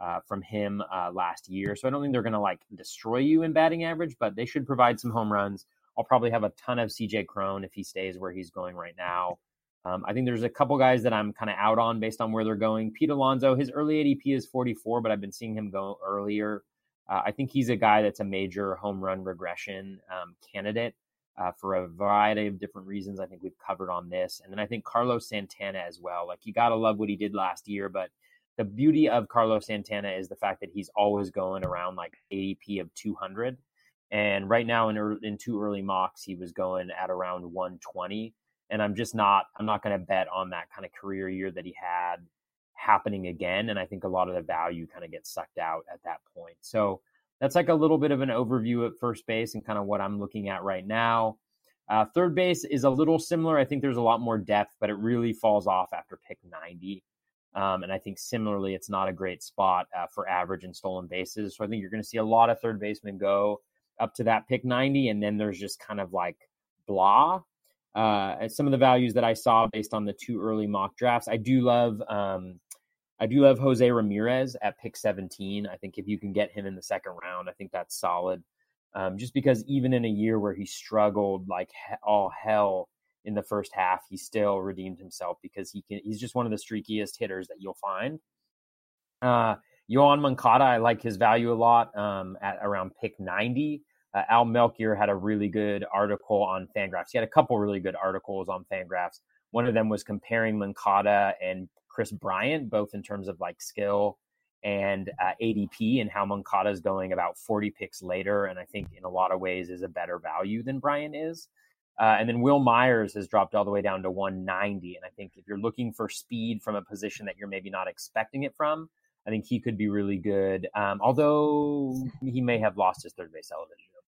uh, from him uh, last year. So I don't think they're going to like destroy you in batting average, but they should provide some home runs. I'll probably have a ton of CJ Cron if he stays where he's going right now. Um, I think there's a couple guys that I'm kind of out on based on where they're going. Pete Alonso, his early ADP is 44, but I've been seeing him go earlier. Uh, I think he's a guy that's a major home run regression um, candidate uh, for a variety of different reasons. I think we've covered on this. And then I think Carlos Santana as well. Like you got to love what he did last year, but the beauty of Carlos Santana is the fact that he's always going around like ADP of 200. And right now in, in two early mocks, he was going at around 120 and I'm just not I'm not going to bet on that kind of career year that he had happening again. And I think a lot of the value kind of gets sucked out at that point. So that's like a little bit of an overview at first base and kind of what I'm looking at right now. Uh, third base is a little similar. I think there's a lot more depth, but it really falls off after pick 90. Um, and I think similarly, it's not a great spot uh, for average and stolen bases. So I think you're going to see a lot of third basemen go up to that pick 90, and then there's just kind of like blah uh, some of the values that I saw based on the two early mock drafts. I do love um, I do love Jose Ramirez at pick 17. I think if you can get him in the second round, I think that's solid. Um, just because even in a year where he struggled like he- all hell in the first half, he still redeemed himself because he can. He's just one of the streakiest hitters that you'll find. Uh, Yoan Moncada, I like his value a lot um, at around pick 90 uh, Al Melchior had a really good article on Fangraphs. He had a couple really good articles on Fangraphs. One of them was comparing Moncada and Kris Bryant, both in terms of like skill and uh, ADP, and how Moncada is going about 40 picks later, and I think in a lot of ways is a better value than Bryant is. Uh, and then Wil Myers has dropped all the way down to 190. And I think if you're looking for speed from a position that you're maybe not expecting it from, I think he could be really good. Um, although he may have lost his third base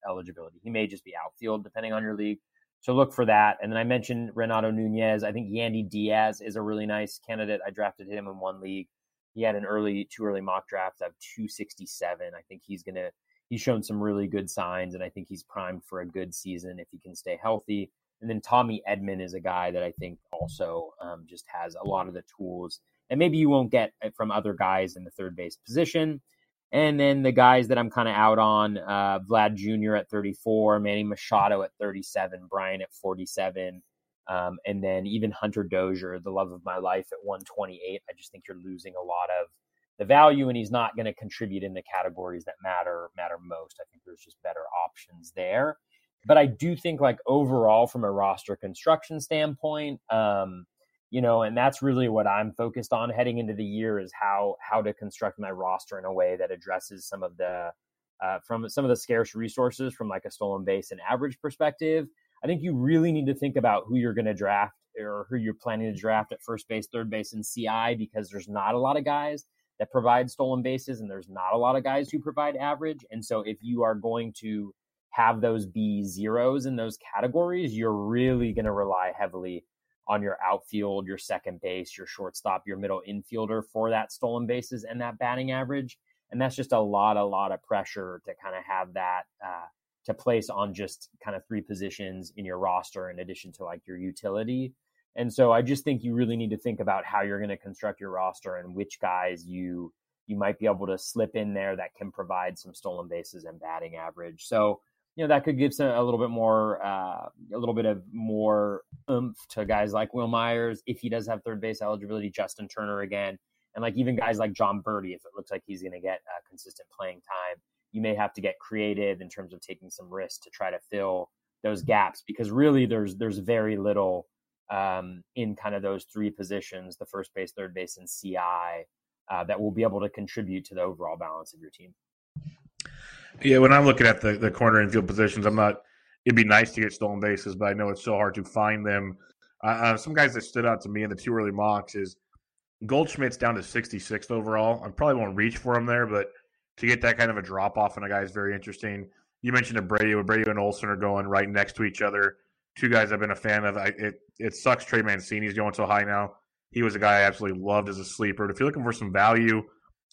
eligibility. He may just be outfield depending on your league. So look for that. And then I mentioned Renato Nunez. I think Yandy Diaz is a really nice candidate. I drafted him in one league. He had an early, two early mock drafts of 267. I think he's going to, he's shown some really good signs, and I think he's primed for a good season if he can stay healthy. And then Tommy Edman is a guy that I think also um, just has a lot of the tools, and maybe you won't get from other guys in the third base position. And then the guys that I'm kind of out on, uh, Vlad Jr. at 34, Manny Machado at 37, Bryant at 47, um, and then even Hunter Dozier, the love of my life, at 128. I just think you're losing a lot of the value, and he's not going to contribute in the categories that matter matter most. I think there's just better options there. But I do think, like overall, from a roster construction standpoint, um, you know and that's really what i'm focused on heading into the year is how how to construct my roster in a way that addresses some of the uh, from some of the scarce resources from like a stolen base and average perspective. I think you really need to think about who you're going to draft or who you're planning to draft at first base third base and ci because there's not a lot of guys that provide stolen bases and there's not a lot of guys who provide average. And so if you are going to have those be zeros in those categories you're really going to rely heavily on your outfield, your second base, your shortstop, your middle infielder for that stolen bases and that batting average. And that's just a lot, a lot of pressure to kind of have that uh, to place on just kind of three positions in your roster in addition to like your utility. And so I just think you really need to think about how you're going to construct your roster and which guys you you might be able to slip in there that can provide some stolen bases and batting average. So you know that could give some, a little bit more uh, a little bit of more oomph to guys like Wil Myers if he does have third base eligibility, Justin Turner again, and like even guys like Jon Berti if it looks like he's going to get uh, consistent playing time, you may have to get creative in terms of taking some risks to try to fill those gaps because really there's there's very little um, in kind of those three positions, the first base, third base, and CI uh, that will be able to contribute to the overall balance of your team. Yeah, when I'm looking at the, the corner infield positions, I'm not. It'd be nice to get stolen bases, but I know it's so hard to find them. Uh, some guys that stood out to me in the two early mocks is Goldschmidt's down to 66th overall. I probably won't reach for him there, but to get that kind of a drop off on a guy is very interesting. You mentioned Abreu. Abreu and Olson are going right next to each other. Two guys I've been a fan of. I, it it sucks Trey Mancini's going so high now. He was a guy I absolutely loved as a sleeper. But If you're looking for some value,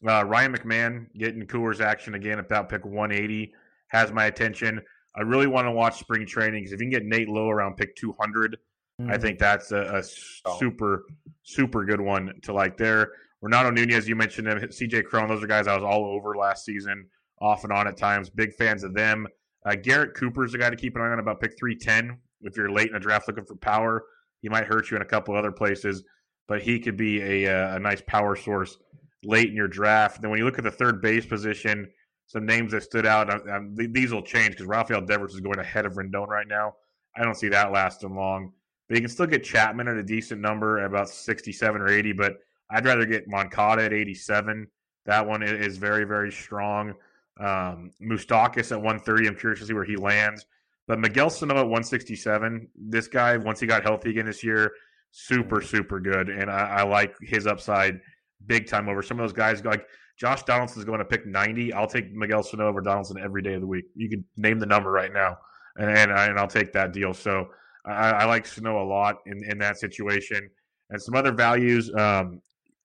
uh, Ryan McMahon getting Coors action again at about pick 180 has my attention. I really want to watch spring training because if you can get Nate Lowe around pick 200, mm-hmm. I think that's a, a oh. super, super good one to like there. Renato Nunez, you mentioned him, CJ Cron, those are guys I was all over last season, off and on at times. Big fans of them. Uh, Garrett Cooper is a guy to keep an eye on about pick 310. If you're late in a draft looking for power, he might hurt you in a couple other places, but he could be a, uh, a nice power source late in your draft. Then when you look at the third base position, some names that stood out. Um, um these will change because Rafael Devers is going ahead of Rendon right now. I don't see that lasting long. But you can still get Chapman at a decent number, about 67 or 80. But I'd rather get Moncada at 87. That one is very, very strong. Um, Moustakas at 130. I'm curious to see where he lands. But Miguel Sano at 167. This guy, once he got healthy again this year, super, super good. And I, I like his upside big time over some of those guys. Like Josh Donaldson's going to pick 90. I'll take Miguel Sano over Donaldson every day of the week. You can name the number right now, and and, and I'll take that deal. So I, I like Sano a lot in, in that situation. And some other values. Um,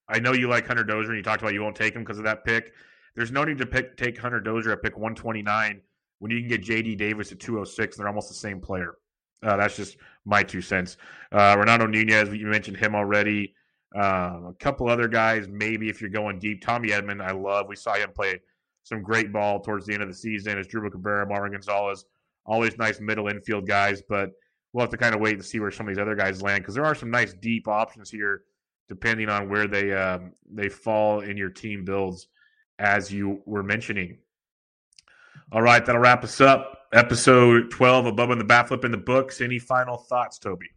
I know you like Hunter Dozier, and you talked about you won't take him because of that pick. There's no need to pick take Hunter Dozier at pick 129 when you can get JD Davis at 206. They're almost the same player. Uh, that's just my two cents. Uh, Renato Nunez, you mentioned him already. Um, a couple other guys, maybe if you're going deep. Tommy Edman, I love. We saw him play some great ball towards the end of the season. Asdrubal Cabrera, Marwin Gonzalez, always nice middle infield guys. But we'll have to kind of wait and see where some of these other guys land because there are some nice deep options here, depending on where they um, they fall in your team builds, as you were mentioning. All right, that'll wrap us up. Episode 12 of Bubba and the Bat Flip in the books. Any final thoughts, Toby?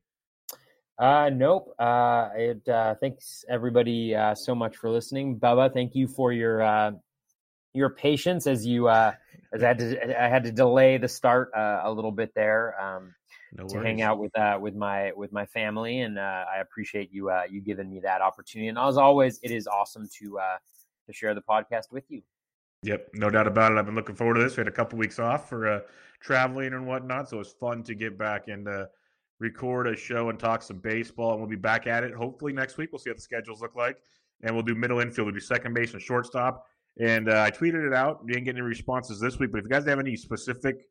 Uh, nope. Uh, it, uh, thanks everybody uh, so much for listening, Bubba. Thank you for your uh, your patience as you uh, as I had to I had to delay the start uh, a little bit there um, no to hang out with uh, with my with my family, and uh, I appreciate you uh, you giving me that opportunity. And as always, it is awesome to uh, to share the podcast with you. Yep, no doubt about it. I've been looking forward to this. We had a couple weeks off for uh, traveling and whatnot, so it's fun to get back and. Uh, record a show and talk some baseball. And we'll be back at it hopefully next week. We'll see what the schedules look like. And we'll do middle infield. We'll do second base and shortstop. And uh, I tweeted it out. Didn't get any responses this week. But if you guys have any specific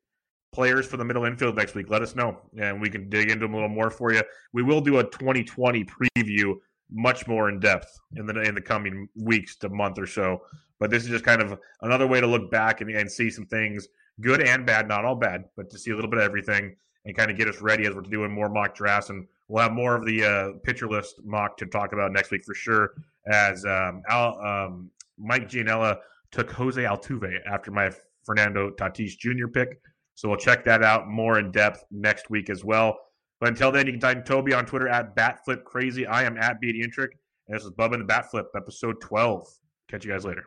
players for the middle infield next week, let us know. And we can dig into them a little more for you. We will do a 2020 preview much more in depth in the in the coming weeks to month or so. But this is just kind of another way to look back and, and see some things, good and bad, not all bad, but to see a little bit of everything and kind of get us ready as we're doing more mock drafts. And we'll have more of the uh, pitcher list mock to talk about next week for sure. As um, Al, um, Mike Gianella took Jose Altuve after my Fernando Tatis Jr. pick. So we'll check that out more in depth next week as well. But until then, you can find Toby on Twitter at BatFlipCrazy. I am at Intric, and this is Bubba and the Bat Flip, episode 12. Catch you guys later.